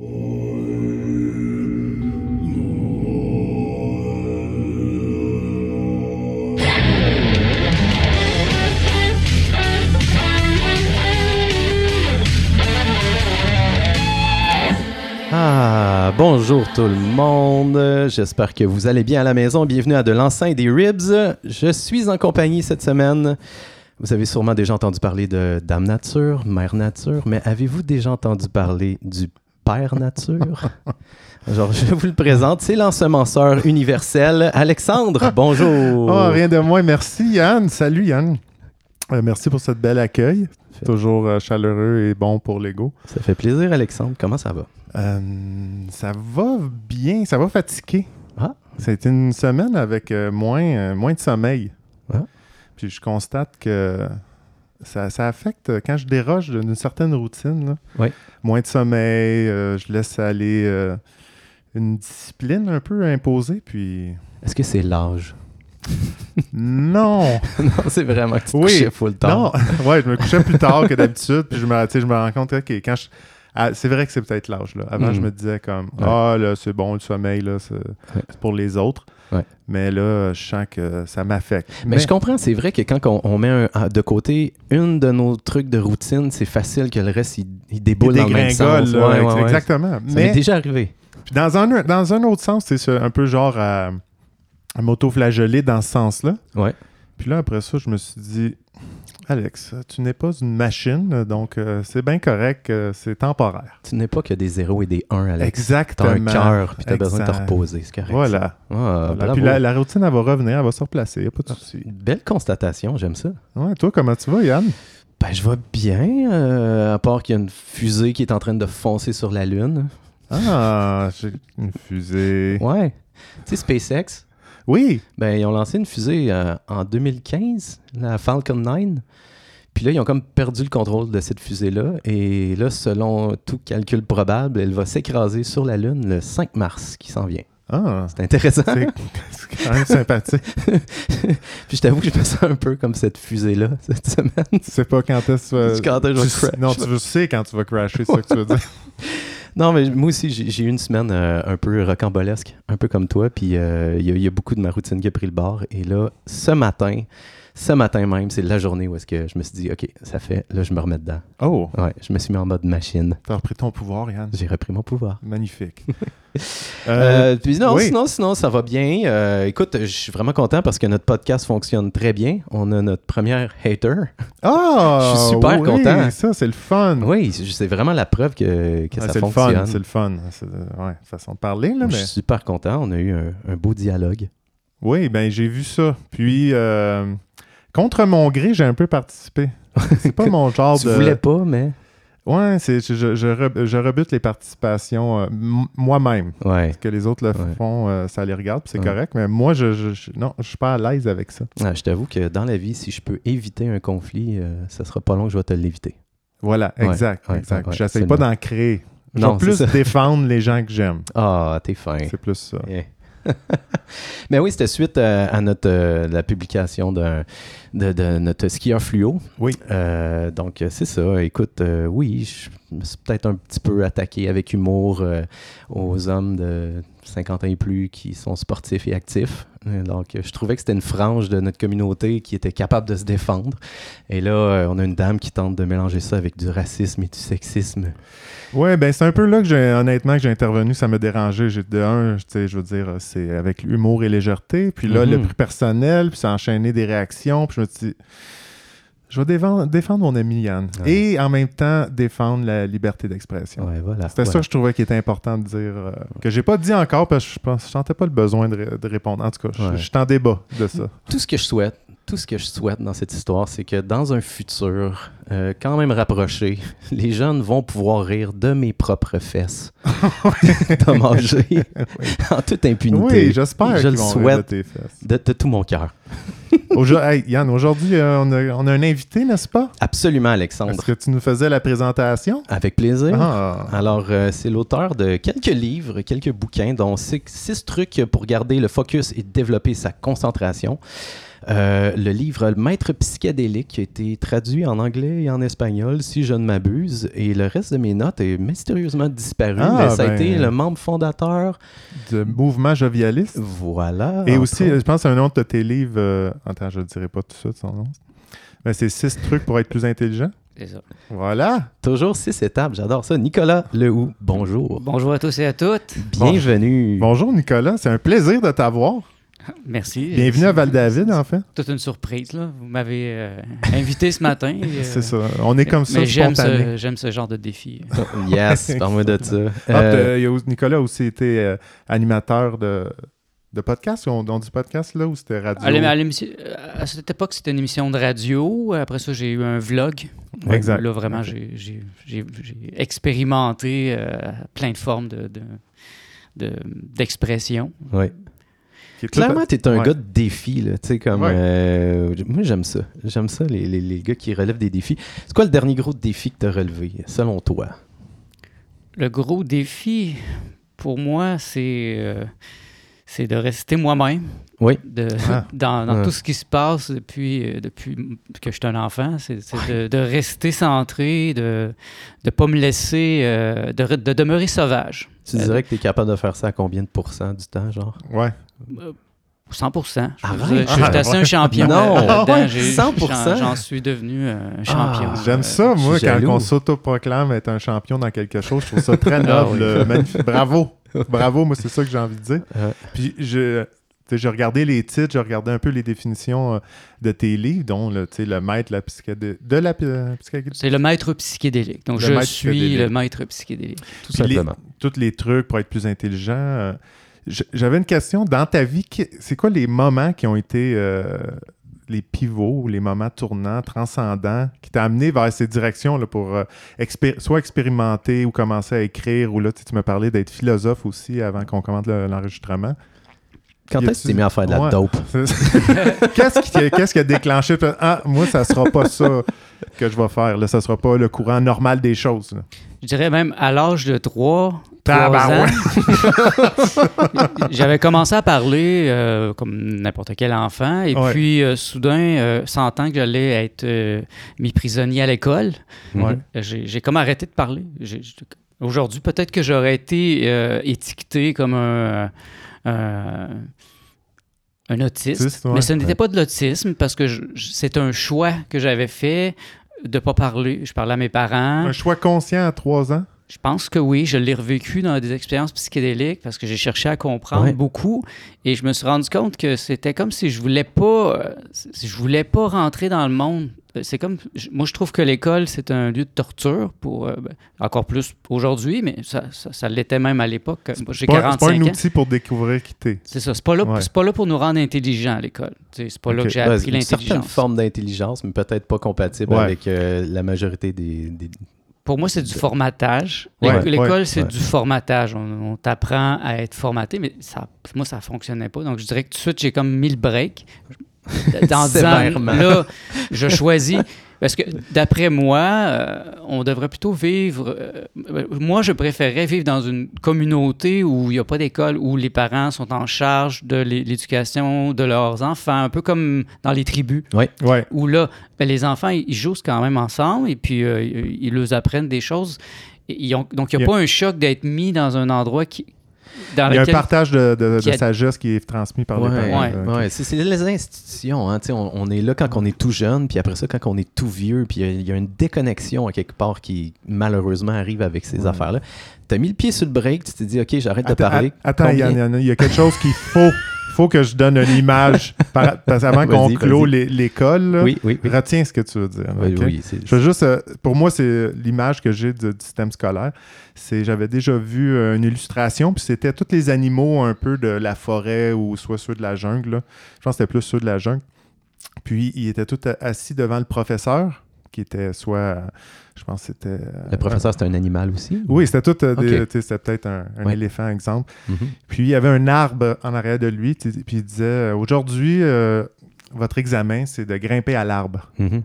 Ah, bonjour tout le monde. J'espère que vous allez bien à la maison. Bienvenue à De l'enceinte des Ribs. Je suis en compagnie cette semaine. Vous avez sûrement déjà entendu parler de Dame Nature, Mère Nature, mais avez-vous déjà entendu parler du Père Nature? Genre, je vous le présente, c'est l'ensemenceur universel, Alexandre. Bonjour. Oh, rien de moins. Merci, Yann. Salut, Yann. Euh, merci pour cette belle accueil. Toujours euh, chaleureux et bon pour l'ego. Ça fait plaisir, Alexandre. Comment ça va? Euh, ça va bien, ça va fatiguer. Ah. Ça a été une semaine avec moins, moins de sommeil. Ah. Puis je constate que ça, ça affecte euh, quand je déroge d'une certaine routine. là. Oui. Moins de sommeil, euh, je laisse aller euh, une discipline un peu imposée. Puis Est-ce que c'est l'âge? non! non, c'est vraiment que tu te Oui. couchais full temps. Non, ouais, je me couchais plus tard que d'habitude, puis je me, je rends compte que quand je. ah, c'est vrai que c'est peut-être l'âge. Là. Avant, Mm. je me disais comme Ouais. Ah, là, c'est bon, le sommeil, là, c'est c'est pour les autres. Ouais. Mais là, je sens que ça m'affecte. Mais, je comprends, c'est vrai que quand on, on met un- à- de côté une de nos trucs de routine, c'est facile que le reste, il, il déboule dans le même sens. là, Ouais, ex- ouais, ouais. Exactement. Ça m'est Mais déjà arrivé. puis dans, un, dans un autre sens, c'est un peu genre à, à m'auto-flageller dans ce sens-là. Ouais. Puis là, après ça, je me suis dit Alex, tu n'es pas une machine, donc euh, c'est bien correct, euh, c'est temporaire. Tu n'es pas que des 0 et des 1, Alex. Exactement. T'as un cœur, puis t'as besoin de te reposer, c'est correct. Voilà. Ah, Voilà. Puis la, la routine, elle va revenir, elle va se replacer, y a pas de souci. Belle constatation, j'aime ça. Ouais, toi, comment tu vas, Yann? Ben, je vais bien, euh, à part qu'il y a une fusée qui est en train de foncer sur la Lune. Ah, j'ai une fusée. Ouais. Tu sais, SpaceX, Oui! Ben, ils ont lancé une fusée euh, en 2015, la Falcon 9. Puis là, ils ont comme perdu le contrôle de cette fusée-là. Et là, selon tout calcul probable, elle va s'écraser sur la Lune le 5 mars qui s'en vient. Ah, C'est intéressant. c'est quand même sympathique. Puis je t'avoue que je me sens un peu comme cette fusée-là cette semaine. Tu sais pas quand est-ce que tu vas... Quand tu. Non, tu sais quand tu vas crasher, c'est ça que tu veux dire. Non, mais moi aussi, j'ai eu une semaine euh, un peu rocambolesque, un peu comme toi. Puis euh, il y, a- il y a beaucoup de ma routine qui a pris le bord. Et là, ce matin, ce matin même, c'est la journée où est-ce que je me suis dit, OK, ça fait, là, je me remets dedans. Oh, Ouais, je me suis mis en mode machine. t'as repris ton pouvoir, Yann? J'ai repris mon pouvoir. Magnifique. Euh, puis non, oui. sinon, sinon, ça va bien. Euh, écoute, je suis vraiment content parce que notre podcast fonctionne très bien. On a notre première hater. Ah! Je suis super oui, content. ça, c'est le fun. Oui, c'est vraiment la preuve que, que Ah, ça c'est le fonctionne. fun, c'est le fun. C'est euh, ouais, façon de parler, là, Je suis super content. On a eu un, un beau dialogue. Oui, ben j'ai vu ça. Puis, euh, contre mon gré, j'ai un peu participé. C'est pas mon genre tu de... voulais pas, mais... Ouais, c'est, je, je, je re- je rebute les participations euh, moi-même. Ouais. Que les autres le Ouais. font, euh, ça les regarde, puis c'est Ouais. correct. Mais moi, je, je, non, je suis pas à l'aise avec ça. Ah, je t'avoue que dans la vie, si je peux éviter un conflit, euh, ça sera pas long que je vais te l'éviter. Voilà, exact, exact. J'essaie pas d'en créer. Je Non, vais plus défendre les gens que j'aime. Ah, t'es fin. C'est plus ça. Yeah. Mais oui, c'était suite euh, à notre euh, la publication de, de notre skieur fluo. Oui. Euh, donc, c'est ça. Écoute, oui, je me suis peut-être un petit peu attaqué avec humour aux hommes de 50 ans et plus qui sont sportifs et actifs. Donc, je trouvais que c'était une frange de notre communauté qui était capable de se défendre. Et là, euh, on a une dame qui tente de mélanger ça avec du racisme et du sexisme. Ouais, ben c'est un peu là que j'ai, honnêtement, que j'ai intervenu. Ça m'a dérangé. J'ai de un, tu sais, je veux dire, c'est avec humour et légèreté. Puis là, Mhm. le plus personnel, puis ça a enchaîné des réactions. Puis je me suis dit, je vais défendre, défendre mon ami Yann. Ouais. Et en même temps, défendre la liberté d'expression. Ouais, voilà. C'était ça que je trouvais qui était important de dire. euh, que j'ai pas dit encore parce que je, je sentais pas le besoin de, ré- de répondre. En tout cas, je suis en débat de ça. Tout ce que je souhaite, tout ce que je souhaite dans cette histoire, c'est que dans un futur euh, quand même rapproché, les jeunes vont pouvoir rire de mes propres fesses. T'as mangé en toute impunité. oui, j'espère Je le vont rire souhaite. de tes fesses. De, de tout mon cœur. Aujourd- hey, Yann, aujourd'hui, euh, on, a, on a un invité, n'est-ce pas? Absolument, Est-ce Alexandre. que tu nous faisais la présentation? Avec plaisir. Ah, Alors, euh, c'est l'auteur de quelques livres, quelques bouquins, dont six, six trucs pour garder le focus et développer sa concentration. Euh, le livre Le Maître psychédélique qui a été traduit en anglais et en espagnol, si je ne m'abuse, et le reste de mes notes est mystérieusement disparu. Ah, mais ça a ben. été le membre fondateur. de mouvement jovialiste. Voilà. Et aussi, autres. je pense à un autre de tes livres. euh, Attends, je ne dirai pas tout de suite son nom. Mais c'est six trucs pour être plus intelligent. C'est ça. Voilà. toujours six étapes. J'adore ça. Nicolas Lehoux, bonjour. Bonjour à tous et à toutes. Bienvenue. Bonjour Nicolas, c'est un plaisir de t'avoir. Merci. Bienvenue à Val-David, en fait. Toute une surprise, là. Vous m'avez euh, invité ce matin. et, euh, C'est ça. On est comme ça, Mais j'aime spontané. ce, j'aime ce genre de défi. Yes, parle-moi de ça. Ah, Euh, Nicolas a aussi été euh, animateur de, de podcast. On, on dit podcast là ou c'était radio? À cette époque, c'était une émission de radio. Après ça, j'ai eu un vlog. Exact. Là, vraiment, j'ai, j'ai- expérimenté euh, plein de formes de, de- de- d'expression. Clairement, tu es un Ouais. gars de défi. Là, tu sais, comme, Ouais. euh, moi, j'aime ça. J'aime ça, les, les- les gars qui relèvent des défis. C'est quoi le dernier gros défi que tu as relevé, selon toi? Le gros défi, pour moi, c'est, euh, c'est de rester moi-même. Oui. De, Ah. dans dans Ouais. tout ce qui se passe depuis, euh, depuis que je suis un enfant, c'est, de, de rester centré, de ne pas me laisser, euh, de, re- de demeurer sauvage. Tu Euh, dirais que tu es capable de faire ça à combien de pourcents du temps, genre? Ouais. Euh, 100 Je, suis Ah, assez ouais. un champion. Non. euh. Ah ouais, J'ai- 100%. J'en, suis devenu un champion. Ah, J'aime ça, moi, quand on s'autoproclame être un champion dans quelque chose. Je trouve ça très Ah noble, oui. magnifique. Bravo. Bravo, moi, c'est ça que j'ai envie de dire. Ouais. Puis, je. J'ai regardé les titres, j'ai regardé un peu les définitions euh, de tes livres, dont le, maître la psychédé- de la euh, psychédélique. C'est le maître psychédélique. Donc, Le je suis le maître psychédélique. Tout Puis les- simplement. tous les trucs pour être plus intelligent. euh, J'avais une question. Dans ta vie, c'est quoi les moments qui ont été euh, les pivots les moments tournants, transcendants, qui t'ont amené vers ces directions là, pour euh, expér- soit expérimenter ou commencer à écrire, ou là, tu me parlais d'être philosophe aussi avant qu'on commence le- l'enregistrement. Quand est-ce que tu t'es mis à faire de la Ouais. dope? Qu'est-ce qui, qu'est-ce qui a déclenché? Ah, moi, ça sera pas ça que je vais faire. Là, ça sera pas le courant normal des choses. là. Je dirais même à l'âge de 3, Tabarouette. ans, j'avais commencé à parler euh, comme n'importe quel enfant. Et Ouais. puis, euh, soudain, euh, sentant que j'allais être euh, mis prisonnier à l'école, Ouais. J'ai j'ai comme arrêté de parler. J'ai- j'ai- Aujourd'hui, peut-être que j'aurais été euh, étiqueté comme un, un, un autiste. Autiste, ouais. Mais ce n'était Ouais. pas de l'autisme parce que c'est un choix que j'avais fait de ne pas parler. Je parlais à mes parents. Un choix conscient à trois ans? Je pense que oui, je l'ai revécu dans des expériences psychédéliques parce que j'ai cherché à comprendre Ouais. beaucoup et je me suis rendu compte que c'était comme si je voulais pas, euh, si je voulais pas rentrer dans le monde. C'est comme, moi je trouve que l'école c'est un lieu de torture pour euh, ben, encore plus aujourd'hui, mais ça, ça, ça l'était même à l'époque. Moi, J'ai C'est pas, c'est 45 pas un ans. outil pour découvrir qui t'es. C'est ça. C'est pas là, Ouais. c'est pas là pour nous rendre intelligents à l'école. C'est pas là que j'ai Ouais, appris une certaine l'intelligence. forme d'intelligence, mais peut-être pas compatible Ouais. avec euh, la majorité des, des- Pour moi, c'est du formatage. L'école, ouais, c'est ouais. du formatage. On, on t'apprend à être formaté, mais ça, moi, ça fonctionnait pas. Donc, je dirais que tout de suite, j'ai comme mis le break. Dans disant, Sévèrement. là, je choisis. Parce que d'après moi, euh, on devrait plutôt vivre. euh, moi, je préférais vivre dans une communauté où il n'y a pas d'école, où les parents sont en charge de l'é- l'éducation de leurs enfants, un peu comme dans les tribus Ouais. où là, ben, les enfants, ils ils jouent quand même ensemble et puis euh, ils ils leur apprennent des choses. Et ils ont- donc, il n'y a a- pas un choc d'être mis dans un endroit qui, dans Il y a un partage de, de- qui de a- sagesse qui est transmis par Ouais, les parents. ouais, là. ouais, c'est les institutions. Hein, tu sais, on, on est là quand on est tout jeune, puis après ça, quand on est tout vieux, puis il y a- il y, a une déconnexion à quelque part qui malheureusement arrive avec ces Ouais. affaires-là. Tu as mis le pied sur le break, tu t'es dit, OK, j'arrête de parler. attends, Combien- Yann, Yann, il y a quelque chose qu'il faut, faut que je donne une image. par- parce qu'avant qu'on clôt l'école, Oui, oui, oui. retiens ce que tu veux dire. Oui, ok? oui, c'est- Je veux juste, euh, pour moi, c'est l'image que j'ai du, du système scolaire. C'est, j'avais déjà vu euh, une illustration, puis c'était tous les animaux un peu de la forêt ou soit ceux de la jungle. là. Je pense que c'était plus ceux de la jungle. Puis ils étaient tous assis devant le professeur, qui était soit, euh, je pense que c'était. euh, Le professeur, c'est un animal aussi? Oui, c'était tout. euh, c'était peut-être un, un Ouais. éléphant, exemple. Mhm. Puis il y avait un arbre en arrière de lui, puis il disait euh, Aujourd'hui, euh, votre examen, c'est de grimper à l'arbre. Mhm.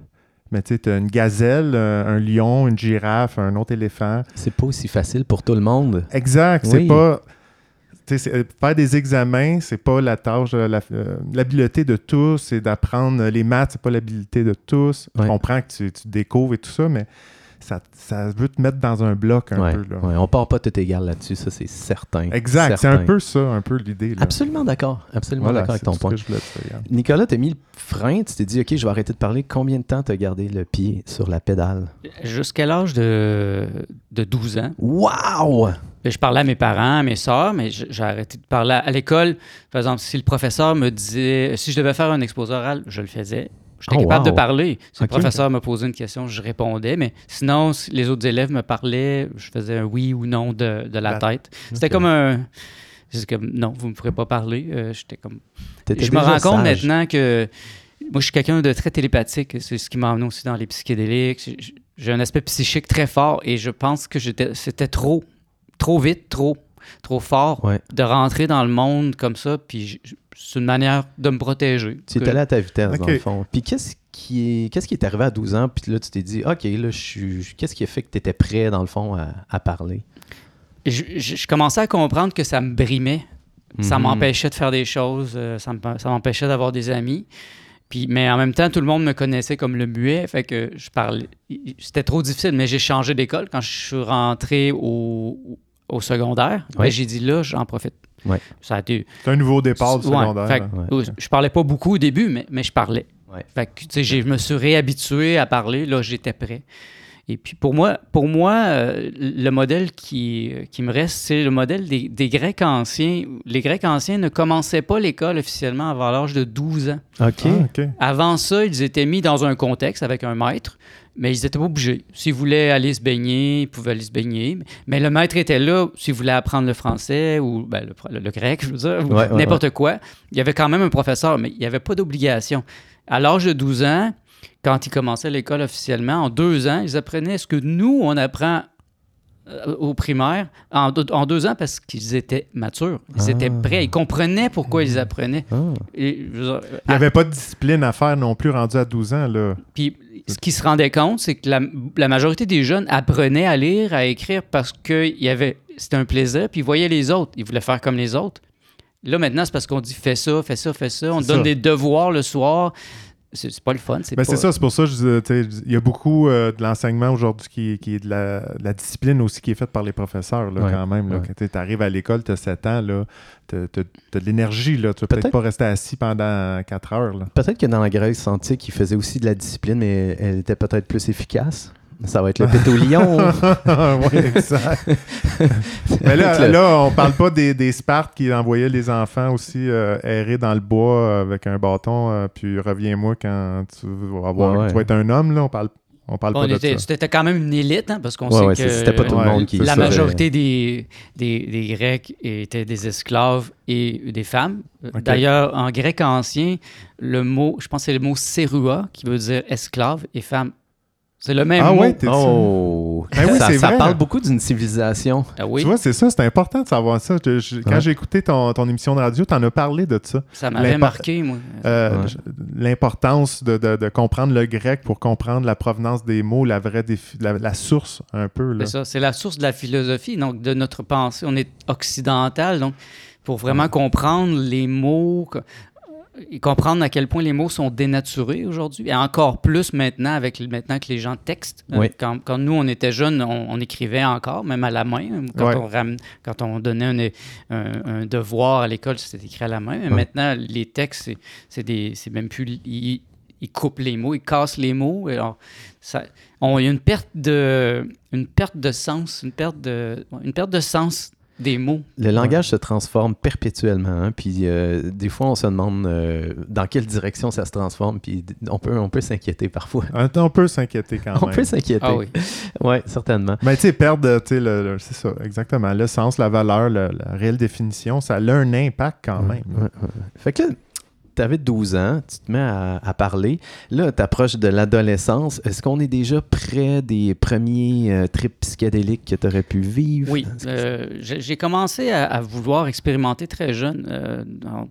Mais tu sais, tu as une gazelle, euh, un lion, une girafe, un autre éléphant. C'est pas aussi facile pour tout le monde. Exact. C'est Oui. pas. c'est- euh, faire des examens, c'est pas la tâche, la- euh, l'habileté de tous, c'est d'apprendre les maths, c'est pas l'habileté de tous. Ouais. Je comprends que tu, tu découvres et tout ça, mais ça, ça veut te mettre dans un bloc un Ouais, peu. Là. ouais, on part pas tout égal là-dessus, ça c'est certain. Exact, c'est un peu ça, un peu l'idée. Absolument d'accord, absolument Voilà, d'accord avec ton point. que je voulais. Nicolas, t'as mis le frein, tu t'es dit, OK, je vais arrêter de parler. Combien de temps t'as gardé le pied sur la pédale? Jusqu'à l'âge de, de 12 ans, Wow! ben, je parlais à mes parents, à mes sœurs, mais j'ai arrêté de parler à, à l'école. Par exemple, si le professeur me disait, si je devais faire un exposé oral, je le faisais. J'étais Oh, capable wow. de parler. Si Ok. le professeur me posait une question, je répondais. Mais sinon, si les autres élèves me parlaient, je faisais un oui ou non de, de la La- tête. C'était comme un. C'est comme, non, vous ne me ferez pas parler. Euh, J'étais comme. Je me rends compte maintenant que moi, je suis quelqu'un de très télépathique. C'est ce qui m'a amené aussi dans les psychédéliques. J'ai- un aspect psychique très fort et je pense que c'était trop, trop vite, trop, trop fort Ouais. de rentrer dans le monde comme ça. Puis c'est une manière de me protéger. Tu Que- étais allé à ta vitesse, dans le fond. Puis qu'est-ce qui est, qu'est-ce qui est arrivé à 12 ans? Puis là, tu t'es dit, OK, là, je suis. Qu'est-ce qui a fait que tu étais prêt, dans le fond, à, à parler? je, je- je commençais à comprendre que ça me brimait. Ça Mhm. m'empêchait de faire des choses, euh, ça m'empêchait d'avoir des amis. Puis, mais en même temps, tout le monde me connaissait comme le muet, fait que je parlais. C'était trop difficile, mais j'ai changé d'école quand je suis rentré au, au secondaire. ben, Ouais. j'ai dit là, j'en profite. Ouais. Ça a été. C'est un nouveau départ du Ouais, secondaire. fait oui, Je parlais pas beaucoup au début, mais, mais je parlais. Ouais. Fait que, je me suis réhabitué à parler. Là, j'étais prêt. Et puis pour moi, pour moi euh, le modèle qui, qui me reste, c'est le modèle des, des Grecs anciens. Les Grecs anciens ne commençaient pas l'école officiellement avant l'âge de 12 ans. Ah, OK. Avant ça, ils étaient mis dans un contexte avec un maître, mais ils n'étaient pas obligés. S'ils voulaient aller se baigner, ils pouvaient aller se baigner. Mais le maître était là s'ils voulaient apprendre le français ou ben, le, le grec, je veux dire, ou Ouais, ouais, n'importe quoi. Il y avait quand même un professeur, mais il n'y avait pas d'obligation. À l'âge de 12 ans, quand ils commençaient l'école officiellement, en deux ans, ils apprenaient ce que nous, on apprend euh, au primaire en, deux- en deux ans parce qu'ils étaient matures. Ils Ah. étaient prêts. Ils comprenaient pourquoi ils apprenaient. Ah. Et, je veux dire, Il n'y avait pas de discipline à faire non plus rendu à 12 ans. Là. puis ce qu'ils se rendaient compte, c'est que la, la majorité des jeunes apprenaient à lire, à écrire parce que il y avait, c'était un plaisir, puis ils voyaient les autres. Ils voulaient faire comme les autres. Là, maintenant, c'est parce qu'on dit fais ça, fais ça, fais ça. On te donne ça. des devoirs le soir. C'est, c'est pas le fun. C'est Ben, pas... ça, c'est pour ça que je disais, tu sais, il y a beaucoup euh, de l'enseignement aujourd'hui qui, qui est de la, de la discipline aussi qui est faite par les professeurs là, Ouais, quand même. Là, ouais. Quand tu arrives à l'école, tu as 7 ans, tu as, de l'énergie. Tu vas Peut-être- peut-être pas rester assis pendant 4 heures. Peut-être que dans la Grèce antique, il faisait aussi de la discipline, mais elle était peut-être plus efficace. Ça va être le pétolion. oui, exact. Mais là, là, on parle pas des, des Spartes qui envoyaient les enfants aussi euh, errer dans le bois euh, avec un bâton, euh, puis reviens-moi quand tu vas, avoir, Ouais, ouais. tu vas être un homme. Là, on parle, on parle pas de était, ça. c'était quand même une élite, hein, parce qu'on Ouais, sait ouais, que c'était pas tout le monde qui la ça. majorité des, des, des Grecs étaient des esclaves et des femmes. D'ailleurs, en grec ancien, le mot, je pense que c'est le mot serua, qui veut dire esclave et femme. C'est le même Ah mot. ouais, t'es Oh! Ben oui, ça c'est ça vrai. parle beaucoup d'une civilisation. Ah oui, Tu vois, c'est ça, c'est important de savoir ça. Je- je- quand Ouais. j'ai écouté ton, ton émission de radio, tu en as parlé de ça. ça m'avait marqué, moi. Euh, Ouais. L'importance de, de- de comprendre le grec pour comprendre la provenance des mots, la vraie défi- la, la source un peu. Là. C'est ça, c'est la source de la philosophie, donc de notre pensée. On est occidental, donc pour vraiment comprendre les mots et comprendre à quel point les mots sont dénaturés aujourd'hui, et encore plus maintenant avec maintenant que les gens textent. Euh, Oui. Quand, quand nous on était jeunes, on, on écrivait encore, même à la main. Quand, on, ram- quand on donnait un, un- un devoir à l'école, c'était écrit à la main. Mais maintenant, les textes, c'est- c'est des, c'est même plus ils, ils coupent les mots, ils cassent les mots. Alors, ça, on, il y a une perte de, une perte de sens, une perte de, une perte de sens des mots. Le langage se transforme perpétuellement. hein, puis euh, des fois, on se demande euh, dans quelle direction ça se transforme. Puis on peut, on peut s'inquiéter parfois. On peut s'inquiéter quand On même. peut s'inquiéter. Ah oui. Oui, certainement. Mais tu sais, perdre, tu sais, c'est ça, exactement. Le sens, la valeur, le- la réelle définition, ça a un impact quand Ouais, même. ouais, ouais. Fait que avais 12 ans, tu te mets à, à parler. Là, tu approches de l'adolescence. Est-ce qu'on est déjà près des premiers euh, trips psychédéliques que tu aurais pu vivre? Oui, euh, j'ai commencé à, à vouloir expérimenter très jeune, euh,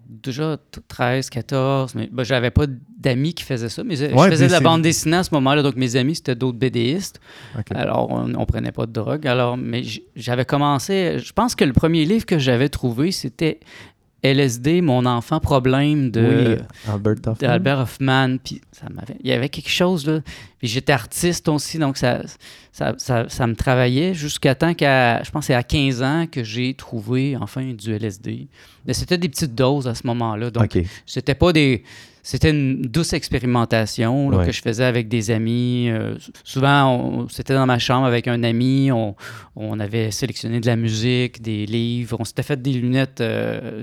déjà t- 13, 14, mais ben, j'avais pas d'amis qui faisaient ça, mais je Ouais, faisais de la bande dessinée à ce moment-là, donc mes amis c'était d'autres BDistes, alors on, on prenait pas de drogue, alors mais j'avais commencé, je pense que le premier livre que j'avais trouvé c'était LSD, mon enfant problème de oui, Albert Hoffman, puis ça m'avait, il y avait quelque chose là. Puis j'étais artiste aussi, donc ça, ça, ça, ça me travaillait jusqu'à temps qu'à, je pense c'est à 15 ans que j'ai trouvé enfin du LSD. Mais c'était des petites doses à ce moment-là, donc c'était pas des, c'était une douce expérimentation là, Ouais. que je faisais avec des amis. Euh, souvent, on- c'était dans ma chambre avec un ami. On, on avait sélectionné de la musique, des livres. On s'était fait des lunettes euh,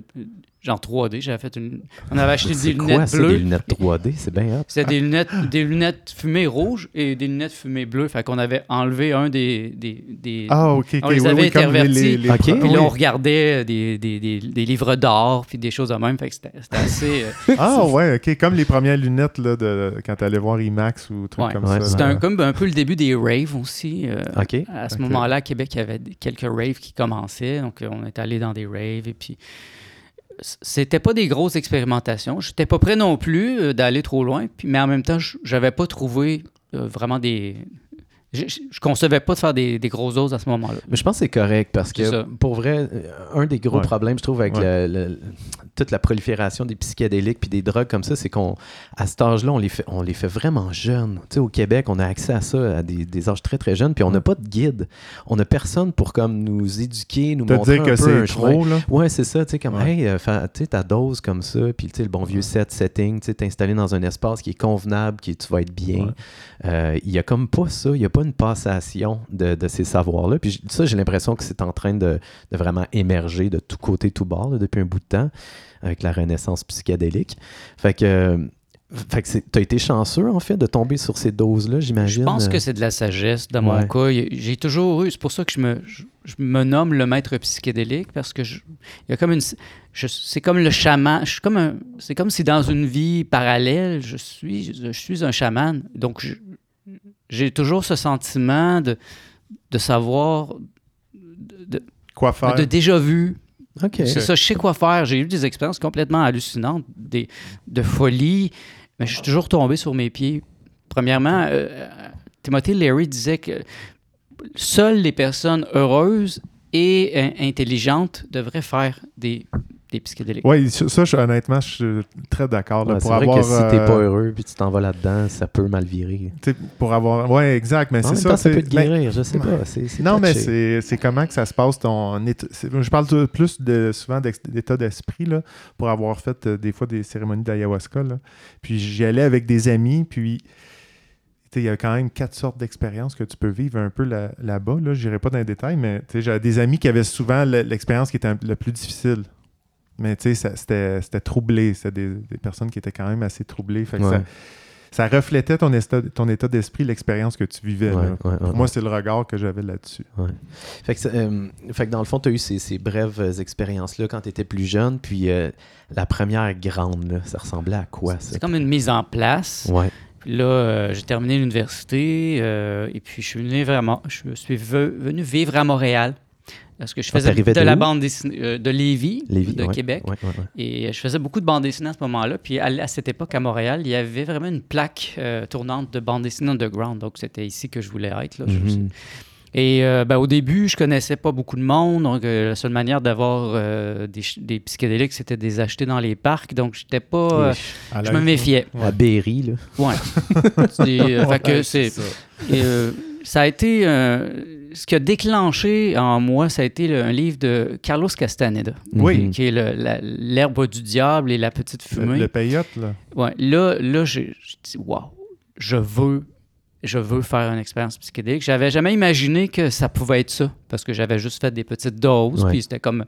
genre 3D. J'avais fait une, on avait acheté des quoi lunettes ça, bleues. des lunettes 3D? C'est bien hot. C'était des lunettes, des lunettes fumées rouges et des lunettes fumées bleues. Fait qu'on avait enlevé un des. des, des- Ah, ok, ok. On les oui, avait oui, comme les- intervertis. les- les- Ok. Puis oui. là, on regardait des, des, des, des livres d'art puis des choses de même. Fait que c'était c'était assez. euh, Ah, ouais, ok. Comme les premières lunettes là, de, quand tu allais voir IMAX ou trucs Ouais. comme Ouais, ça. C'était un, comme un peu le début des raves aussi. euh, OK. À ce moment-là, à Québec, il y avait quelques raves qui commençaient. Donc, on est allé dans des raves. Et puis, c'était pas des grosses expérimentations. J'étais pas prêt non plus euh, d'aller trop loin. Mais en même temps, j'avais pas trouvé euh, vraiment des. Je, je- je concevais pas de faire des, des grosses doses à ce moment-là. Mais je pense que c'est correct parce que, ça. pour vrai, euh, un des gros Ouais. problèmes, je trouve, avec Ouais. le- le- toute la prolifération des psychédéliques puis des drogues comme ça, c'est qu'on, à cet âge-là, on les fait, on les fait vraiment jeunes. Tu sais, au Québec, on a accès à ça à des, des âges très, très jeunes, puis on n'a pas de guide. On n'a personne pour comme nous éduquer, nous Te montrer dire un que peu c'est chemin. trop, là. Ouais, c'est ça, tu sais, comme, Ouais. hey, euh, tu sais, ta dose comme ça, puis tu sais, le bon vieux set, setting, tu sais, t'installer dans un espace qui est convenable, qui tu vas être bien. Ouais. Euh, Il y a comme pas ça, il y a pas une passation de, de ces savoirs-là. Puis ça, j'ai l'impression que c'est en train de, de vraiment émerger de tout côté, tout bord, là, depuis un bout de temps, avec la renaissance psychédélique. Fait que. Fait que t'as été chanceux, en fait, de tomber sur ces doses-là, j'imagine? Je pense euh, que c'est de la sagesse dans mon Ouais. cas. J'ai toujours eu, c'est pour ça que je me, je, je me nomme le maître psychédélique parce que je- il y a comme une, c'est comme le chaman. Je suis comme un, c'est comme si dans une vie parallèle, je suis, je suis un chaman. Donc je- j'ai toujours ce sentiment de, de savoir, de, Quoi faire? de déjà vu. OK. C'est ça, je sais quoi faire. J'ai eu des expériences complètement hallucinantes, des, de folie, mais je suis toujours tombé sur mes pieds. Premièrement, euh, Timothy Leary disait que seules les personnes heureuses et euh, intelligentes devraient faire des, des psychédéliques. Oui, ça, je- honnêtement, je suis très d'accord. Ouais, c'est vrai avoir, que si t'es euh, pas heureux puis tu t'en vas là-dedans, ça peut mal virer. pour avoir. Ouais, exact, mais c'est ça. temps, ça peut te mais- guérir, je sais pas. Non, mais touché. c'est c'est comment que ça se passe ton Je parle de- plus de souvent d'état d'esprit là, pour avoir fait euh, des fois des cérémonies d'ayahuasca. là. Puis j'y allais avec des amis, puis tu sais, il y a quand même quatre sortes d'expériences que tu peux vivre un peu là- là-bas. Là, Je n'irai pas dans les détails, mais tu sais, j'avais des amis qui avaient souvent le- l'expérience qui était la plus difficile. Mais tu sais, c'était c'était troublé. C'était des, des personnes qui étaient quand même assez troublées. Fait que Ouais. ça, ça reflétait ton état, ton état d'esprit, l'expérience que tu vivais. Ouais, là. ouais, Pour ouais, moi, c'est le regard que j'avais là-dessus. Fait que, ça, euh, fait que dans le fond, tu as eu ces, ces brèves euh, expériences-là quand tu étais plus jeune, puis euh, la première grande, là, ça ressemblait à quoi ça? C'est comme une mise en place. Puis là, euh, j'ai terminé l'université euh, et puis je suis venu vraiment, je suis ve- venu vivre à Montréal parce que je faisais de de la bande dessinée euh, de Lévis, Lévis, de ouais, Québec. ouais, ouais, ouais. Et je faisais beaucoup de bande dessinée à ce moment-là. Puis à, à cette époque, à Montréal, il y avait vraiment une plaque euh, tournante de bande dessinée underground. Donc c'était ici que je voulais être. là. Je- Mhm. Et euh, ben, au début, je connaissais pas beaucoup de monde. Donc euh, la seule manière d'avoir euh, des, ch- des psychédéliques, c'était de les acheter dans les parcs. Donc j'étais pas. euh, je me méfiais. À Berry, là. Ouais. Euh, fait que Ouais, c'est- euh, ça a été. Ce qui a déclenché en moi, ça a été le- un livre de Carlos Castaneda, Oui. Mhm. qui est le- L'herbe du diable et la petite Le, fumée. le payotte, là. Ouais, là, là j'ai dit, waouh, je veux, je veux faire une expérience psychédélique. J'avais jamais imaginé que ça pouvait être ça, parce que j'avais juste fait des petites doses, Ouais. puis c'était comme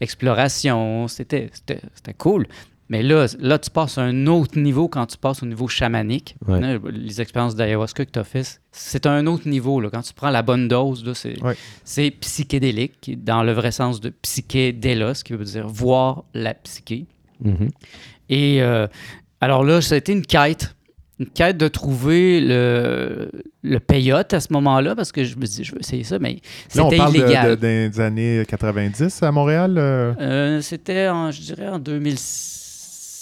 exploration, c'était c'était- c'était cool. Mais là, là, tu passes à un autre niveau quand tu passes au niveau chamanique. Ouais. Là, Les expériences d'ayahuasca que tu as fait, c'est un autre niveau. Là. Quand tu prends la bonne dose, c'est Ouais. psychédélique, dans le vrai sens de psychédélos, ce qui veut dire voir la psyché. Mhm. Et euh, alors là, c'était une quête. Une quête de trouver le, le peyote à ce moment-là, parce que je me dis, je veux essayer ça, mais c'était de- illégal. de- des années 90 à Montréal. euh? Euh, c'était, je dirais, en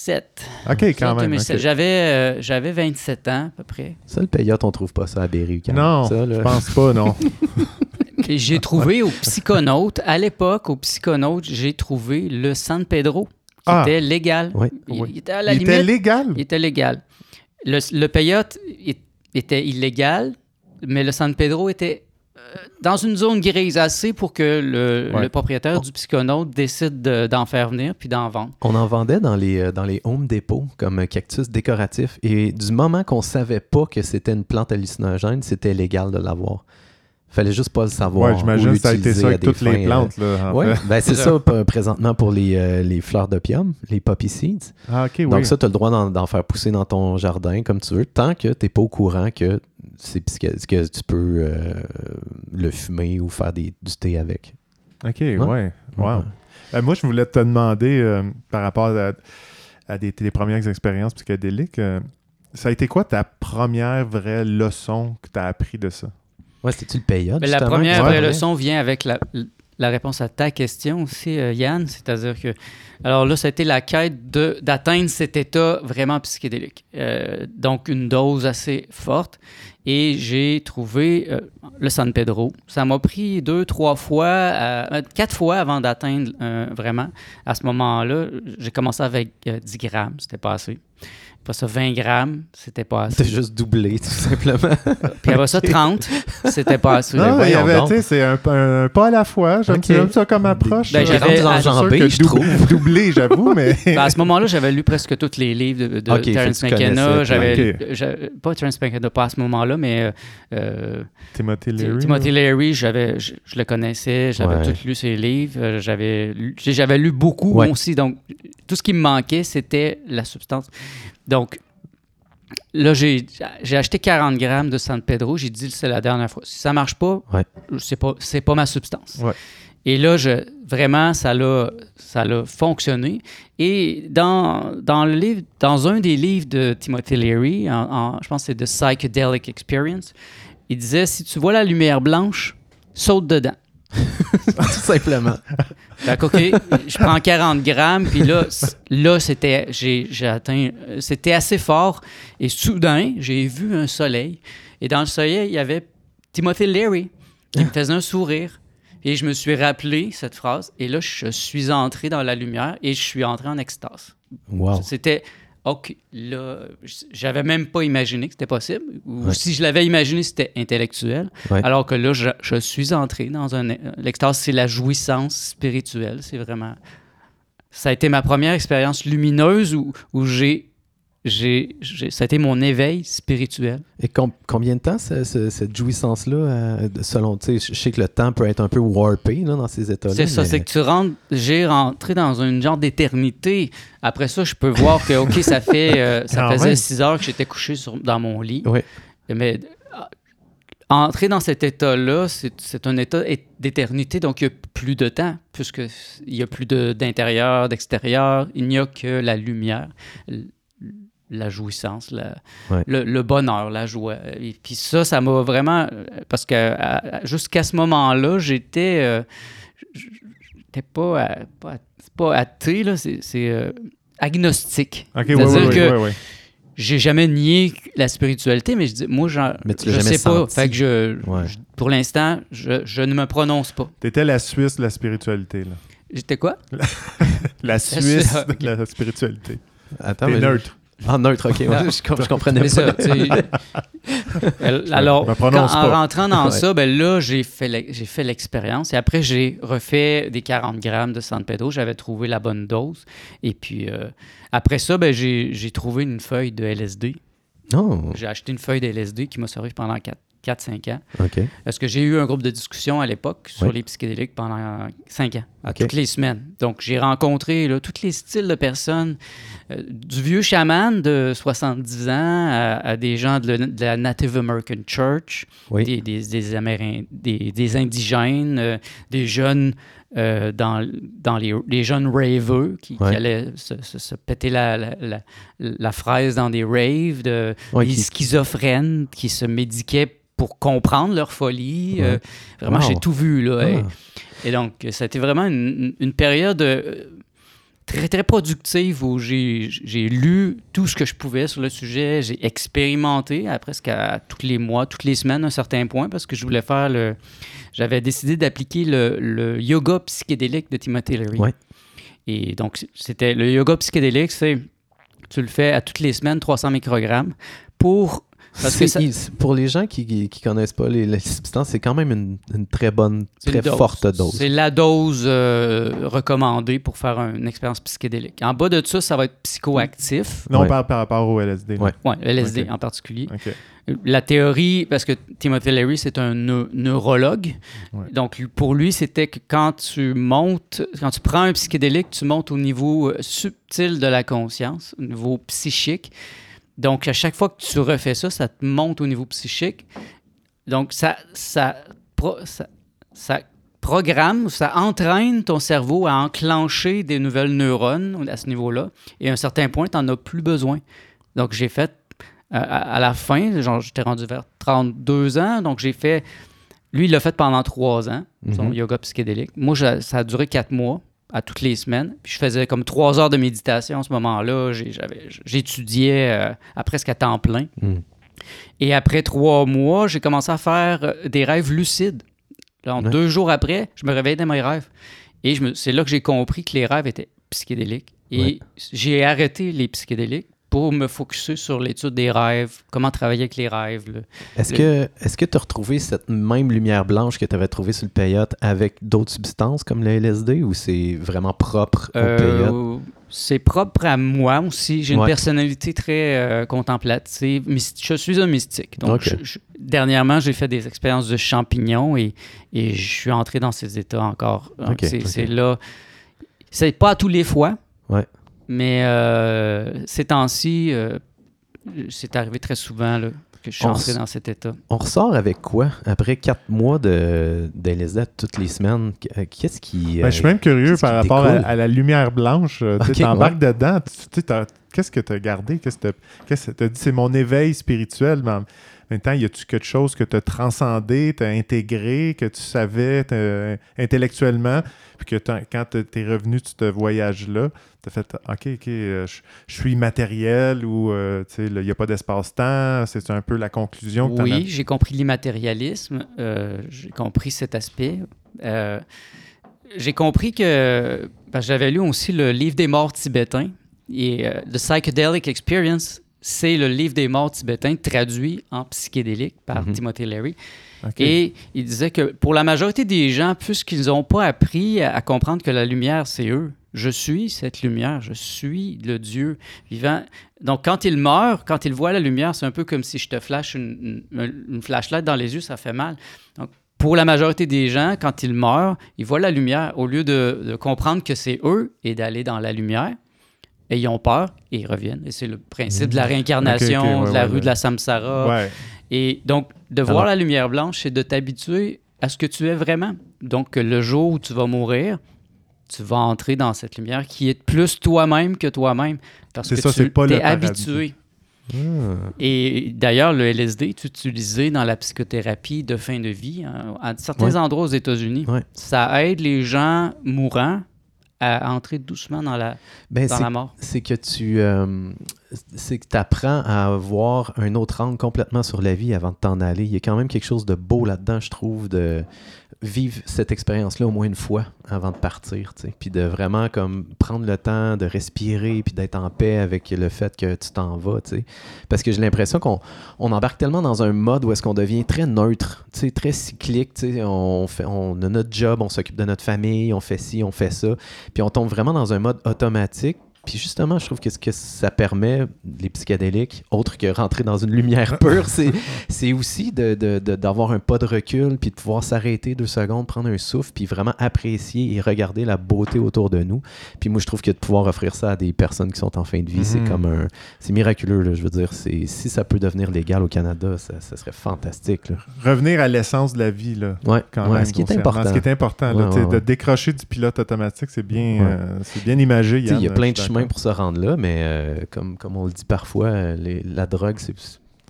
2007. OK, quand même. 2007. ok. J'avais, euh, j'avais 27 ans, à peu près. Ça, le payotte, on trouve pas ça à Berry. quand Non. Ça, je pense pas, non. J'ai trouvé au psychonaute, à l'époque, au psychonaute, j'ai trouvé le San Pedro, qui Ah. était légal. Oui. Il, Oui. il était à la Il limite. était légal? Il était légal. Le, le était illégal, mais le San Pedro était dans une zone grise assez pour que le, Ouais. le propriétaire du psychonaute décide de- d'en faire venir puis d'en vendre. On en vendait dans les, euh, dans les home depot comme cactus décoratif. Et du moment qu'on savait pas que c'était une plante hallucinogène, c'était légal de l'avoir. Fallait juste pas le savoir. Ouais, j'imagine que ça a été ça avec toutes les fins, euh, plantes. Là, Ouais, ben c'est ça, présentement pour les, euh, les fleurs d'opium, les poppy seeds. Ah, OK, oui. Donc ça, tu as le droit d'en, faire pousser dans ton jardin comme tu veux, tant que tu n'es pas au courant que, que tu peux euh, le fumer ou faire des, du thé avec. OK, ouais. Wow. Euh, moi, je voulais te demander, par rapport à, à des, tes premières expériences psychédéliques, ça a été quoi ta première vraie leçon que tu as appris de ça? Ouais, c'était-tu le peyote? Mais la première vraie leçon vient avec la, la réponse à ta question aussi, euh, Yann. C'est-à-dire que, alors là, c'était la quête de- d'atteindre cet état vraiment psychédélique. Euh, donc, une dose assez forte. Et j'ai trouvé euh, le San Pedro. Ça m'a pris deux, trois fois, quatre fois avant d'atteindre vraiment. À ce moment-là, j'ai commencé avec euh, 10 grammes, c'était pas assez. Après ça, 20 grammes, c'était pas assez. T'as juste doublé, tout simplement. Puis après ça, 30, c'était pas assez. Ben Non, il y avait, tu sais, c'est un, un- un pas à la fois. J'aime Ok. j'aime ça comme approche. Ben, j'avais- enjambé, que je trouve. Doublé, j'avoue, mais... Ben, à ce moment-là, j'avais lu presque tous les livres de, de Ok, fait Terence McKenna. J'avais, pas Terence McKenna, pas à ce moment-là, mais euh, euh, Timothy Leary. Timothy Leary, j'avais, je, je le connaissais, j'avais Ouais. tout lu ses livres, euh, j'avais, j'avais lu beaucoup Ouais. aussi. Donc, tout ce qui me manquait, c'était la substance. Donc, là, j'ai, j'ai acheté 40 grammes de San Pedro. J'ai dit, c'est la dernière fois. Si ça marche pas, Ouais. c'est pas, c'est pas ma substance. Ouais. Et là, je, vraiment, ça l'a, ça l'a fonctionné. Et dans, dans, le livre, dans un des livres de Timothy Leary, en, en- je pense que c'est The Psychedelic Experience, il disait si tu vois la lumière blanche, saute dedans. tout simplement. Fait je prends 40 grammes, puis là, là c'était, j'ai, atteint, euh, c'était assez fort. Et soudain, j'ai vu un soleil. Et dans le soleil, il y avait Timothy Leary qui me faisait un sourire. Et je me suis rappelé cette phrase. Et là, je suis entré dans la lumière et je suis entré en extase. Wow. C'était, OK, là, j'avais même pas imaginé que c'était possible. Ou Ouais. si je l'avais imaginé, c'était intellectuel. Ouais. Alors que là, je, je suis entré dans un. L'extase, c'est la jouissance spirituelle. C'est vraiment. Ça a été ma première expérience lumineuse où, où j'ai. J'ai, ça a été mon éveil spirituel. Et com- combien de temps ce- ce- cette jouissance-là, euh, selon, tu sais, je sais que le temps peut être un peu warpé là, dans ces états-là. C'est ça, c'est que tu rentres, j'ai rentré dans une genre d'éternité. Après ça, je peux voir que, OK, ça fait, euh, ça Quand faisait six heures que j'étais couché sur- dans mon lit. Oui. Mais euh, entrer dans cet état-là, c'est un état d'éternité, donc il n'y a plus de temps, puisque il n'y a plus de- d'intérieur, d'extérieur, il n'y a que la lumière, la jouissance, la- Ouais. le, le bonheur, la joie. Et puis ça, ça m'a vraiment... Parce que jusqu'à ce moment-là, j'étais... euh, j'étais pas, à- pas, à- c'est pas athée, là, c'est c'est, euh, agnostique. C'est-à-dire oui, que oui, oui. j'ai jamais nié la spiritualité, mais je dis, moi, je jamais sais pas. Fait que je, Ouais. je- pour l'instant, je, je ne me prononce pas. T'étais la Suisse de la spiritualité, là. J'étais quoi? La Suisse, Suisse ok. de la spiritualité. Attends, T'es mais- neutre. Ah, neutre, ok. ouais, je, com- je comprenais Mais pas. ça, tu sais, elle- alors, quand- prononce en pas. rentrant dans Ouais. ça, ben là, j'ai fait l'e- j'ai fait l'expérience. Et après, j'ai refait des 40 grammes de San Pedro. J'avais trouvé la bonne dose. Et puis, euh, après ça, ben, j'ai trouvé une feuille de LSD. Non, J'ai acheté une feuille de LSD qui m'a servi pendant 4-5 ans. ok. Parce que j'ai eu un groupe de discussion à l'époque sur les psychédéliques pendant cinq ans. Toutes les semaines. Donc, j'ai rencontré là, tous les styles de personnes, euh, du vieux chaman de 70 ans à, à des gens de, la- de la Native American Church, Oui. des, des, des Amérin- des, des indigènes, euh, des jeunes euh, dans, dans les, les jeunes raveux qui, allaient se, se- se péter la, la, la- la fraise dans des raves, de, Ouais, des qui- schizophrènes qui se médiquaient pour comprendre leur folie. Ouais. Euh, vraiment, Wow. j'ai tout vu. Là, Ah. Et, donc, ça a été vraiment une, une période euh, très, très productive où j'ai j'ai lu tout ce que je pouvais sur le sujet. J'ai expérimenté à presque à tous les mois, toutes les semaines à un certain point parce que je voulais faire le. J'avais décidé d'appliquer le, le yoga psychédélique de Timothy Leary. Ouais. Et donc, c'était le yoga psychédélique, c'est tu le fais à toutes les semaines, 300 microgrammes, pour parce que ça- Pour les gens qui ne connaissent pas les, les substances, c'est quand même une, une très bonne, très dose. forte dose. C'est la dose euh, recommandée pour faire un- une expérience psychédélique. En bas de ça, ça va être psychoactif. Non, Ouais. on parle par rapport au LSD. là. Ouais. Oui, LSD en particulier. OK. La théorie, parce que Timothy Leary, c'est un neu- neurologue. Ouais. Donc, pour lui, c'était que quand tu montes, quand tu prends un psychédélique, tu montes au niveau euh, subtil de la conscience, au niveau psychique. Donc, à chaque fois que tu refais ça, ça te monte au niveau psychique. Donc, ça, ça, pro- ça, ça programme, ça entraîne ton cerveau à enclencher des nouvelles neurones à ce niveau-là. Et à un certain point, tu n'en as plus besoin. Donc, j'ai fait, euh, à, à la fin, genre, j'étais rendu vers 32 ans, donc j'ai fait, lui, il l'a fait pendant trois ans, son Mhm. yoga psychédélique. Moi, je- ça a duré quatre mois, à toutes les semaines. Puis je faisais comme trois heures de méditation à ce moment-là. J'étudiais euh, à presque à temps plein. Mm. Et après trois mois, j'ai commencé à faire euh, des rêves lucides. Ouais. Deux jours après, je me réveillais dans mes rêves. Et je me- c'est là que j'ai compris que les rêves étaient psychédéliques. Et Ouais. j'ai arrêté les psychédéliques pour me focuser sur l'étude des rêves, comment travailler avec les rêves. Est-ce Le- que est-ce que tu as retrouvé cette même lumière blanche que tu avais trouvée sur le peyote avec d'autres substances comme le LSD ou c'est vraiment propre au peyote? Euh, c'est propre à moi aussi. J'ai une personnalité très euh, contemplative. Je suis un mystique. Donc, Ok. je- je- dernièrement, j'ai fait des expériences de champignons et, et je suis entré dans ces états encore. C'est ok. c'est là. C'est pas à tous les fois. Ouais. Mais euh, ces temps-ci, euh, c'est arrivé très souvent là, que je suis On entré dans cet état. On ressort avec quoi après quatre mois de, de LSD toutes les semaines? Qu- Qu'est-ce qui. Ben, je suis même curieux par rapport à, la lumière blanche. euh, tu t'embarques dedans. Qu'est-ce que tu as gardé? Qu'est-ce que t'as- qu'est-ce que tu as dit? C'est mon éveil spirituel. Mais en même temps, y a-tu quelque chose que tu as transcendé, tu as intégré, que tu savais intellectuellement, puis que quand tu es revenu de ce voyage-là, tu as fait OK, OK, euh, je je suis matériel ou euh, tu sais, il n'y a pas d'espace-temps. C'est un peu la conclusion que Oui, j'ai compris l'immatérialisme, euh, j'ai compris cet aspect. Euh, j'ai compris que j'avais lu aussi le livre des morts tibétains et euh, The Psychedelic Experience, c'est le livre des morts tibétains traduit en psychédélique par Mhm. Timothy Leary. Et il disait que pour la majorité des gens, puisqu'ils n'ont pas appris à, à comprendre que la lumière, c'est eux, je suis cette lumière, je suis le Dieu vivant. Donc, quand ils meurent, quand ils voient la lumière, c'est un peu comme si je te flash une, une- une flashlight dans les yeux, ça fait mal. Donc, pour la majorité des gens, quand ils meurent, ils voient la lumière au lieu de, de comprendre que c'est eux et d'aller dans la lumière. Et ils ont peur et ils reviennent. Et c'est le principe de la réincarnation, ok, ouais, de la ouais, rue ouais. de la Samsara. Et donc, de voir la lumière blanche, c'est de t'habituer à ce que tu es vraiment. Donc, le jour où tu vas mourir, tu vas entrer dans cette lumière qui est plus toi-même que toi-même. Parce C'est que ça, tu pas paradis. habitué. Ah. Et d'ailleurs, le LSD est utilisé dans la psychothérapie de fin de vie hein, à certains Ouais. endroits aux États-Unis. Ouais. Ça aide les gens mourants à entrer doucement dans la, Ben, dans la mort. c'est que tu euh, c'est que tu apprends à voir un autre angle complètement sur la vie avant de t'en aller. Il y a quand même quelque chose de beau là-dedans, je trouve, de vivre cette expérience-là au moins une fois avant de partir, tu sais. Puis de vraiment comme prendre le temps de respirer puis d'être en paix avec le fait que tu t'en vas, tu. Parce que j'ai l'impression qu'on on embarque tellement dans un mode où est-ce qu'on devient très neutre, tu très cyclique. On, fait, on a notre job, on s'occupe de notre famille, on fait ci, on fait ça. Puis on tombe vraiment dans un mode automatique. Puis justement, je trouve que ce que ça permet, les psychédéliques, autre que rentrer dans une lumière pure, c'est, aussi de, de- de- d'avoir un pas de recul, puis de pouvoir s'arrêter deux secondes, prendre un souffle, puis vraiment apprécier et regarder la beauté autour de nous. Puis moi, je trouve que de pouvoir offrir ça à des personnes qui sont en fin de vie, c'est Mhm. comme un... C'est miraculeux, là, je veux dire. Si ça peut devenir légal au Canada, ça, ça serait fantastique. Là. Revenir à l'essence de la vie, là. Ouais, Quand ouais, même, ce qui est important. Ce qui est important, là, Ouais, de décrocher du pilote automatique, c'est bien, euh, bien imagé. Il y a plein de chemins pour se rendre là, mais euh, comme, comme on le dit parfois, euh, les- la drogue, c'est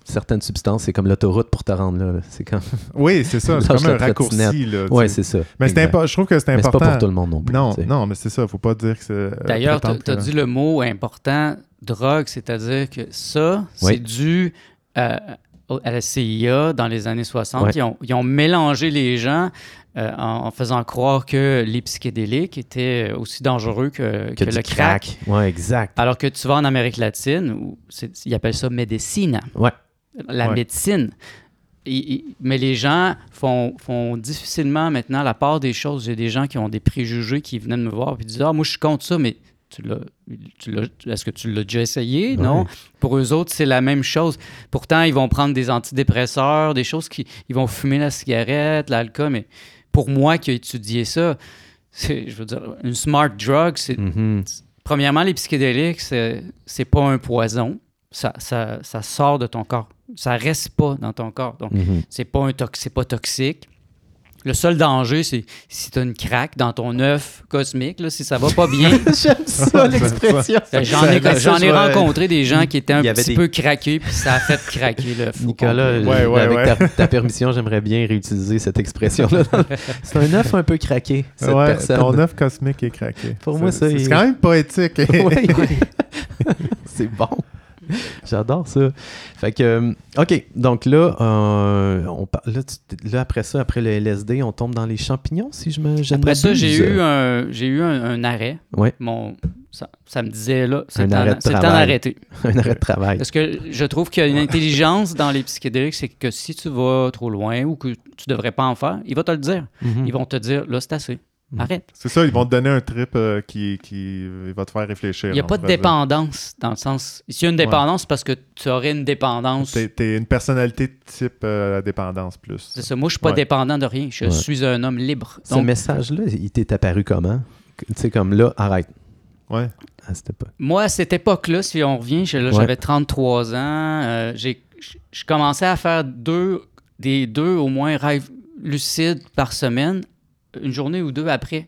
certaines substances, c'est comme l'autoroute pour te rendre là. C'est comme. Oui, c'est ça. C'est comme un raccourci. Là, Ouais, c'est ça. mais je trouve que c'est Mais c'est important. pas pour tout le monde non plus. Non, non, mais c'est ça. Faut pas dire que c'est. euh, D'ailleurs, tu as dit le mot important, drogue, c'est-à-dire que ça, Oui. c'est dû à, à la CIA dans les années 60. Ouais. Ils, ont, ils ont mélangé les gens euh, en, en faisant croire que les psychédéliques étaient aussi dangereux que, Que que du le crack. Ouais, exact. Alors que tu vas en Amérique latine, où ils appellent ça médecine. Ouais. La Ouais. médecine. Et- et- mais les gens font, font difficilement maintenant la part des choses. J'ai des gens qui ont des préjugés qui venaient de me voir et disent Ah, moi, je suis contre ça, mais tu est-ce que tu l'as déjà essayé? Non. Pour eux autres, c'est la même chose. Pourtant, ils vont prendre des antidépresseurs, des choses qui. Ils vont fumer la cigarette, l'alcool, mais pour moi qui ai étudié ça, c'est, je veux dire, une smart drug, c'est Mhm. Premièrement, les psychédéliques, c'est, pas un poison. Ça, ça, ça sort de ton corps. Ça reste pas dans ton corps. Donc, c'est pas, un tox- c'est pas toxique. Le seul danger, c'est si tu as une craque dans ton œuf cosmique, là, si ça va pas bien. J'aime ça, l'expression. J'en ai, rencontré des gens qui étaient un petit des- peu craqués, puis ça a fait craquer l'œuf. au Nicolas. Ouais, ouais, avec. Ta, ta permission, j'aimerais bien réutiliser cette expression-là. C'est un œuf un peu craqué, cette Ouais, personne. ton œuf cosmique est craqué. Pour moi, ça, C'est il- quand même poétique. Ouais. c'est bon. J'adore ça. Fait que, euh, OK, donc là, euh, on là, tu- là, après ça, après le LSD, on tombe dans les champignons, si je me Après ça, j'ai eu, un, j'ai eu un, un arrêt. Ouais. Mon, ça, ça me disait, là, c'est Un le temps- d'arrêter. un arrêt de travail. Parce que je trouve qu'il y a une intelligence dans les psychédéliques, c'est que si tu vas trop loin ou que tu devrais pas en faire, il va te le dire. Mhm. Ils vont te dire, là, c'est assez. Mhm. Arrête. C'est ça, ils vont te donner un trip euh, qui, qui va te faire réfléchir. Il n'y a pas de dépendance dans le sens. S'il y a une dépendance, c'est parce que tu aurais une dépendance. T'es, t'es une personnalité de type euh, la dépendance plus. C'est ça. Moi, je suis pas Ouais. dépendant de rien. Je Ouais. suis un homme libre. Ce message-là, il t'est apparu comment? Tu sais, comme là, arrête. Ouais. Ah, c'était pas. moi, à cette époque-là, si on revient, Ouais. j'avais 33 ans. euh, j'ai, je commençais à faire deux, des deux au moins rêves lucides par semaine, une journée ou deux après.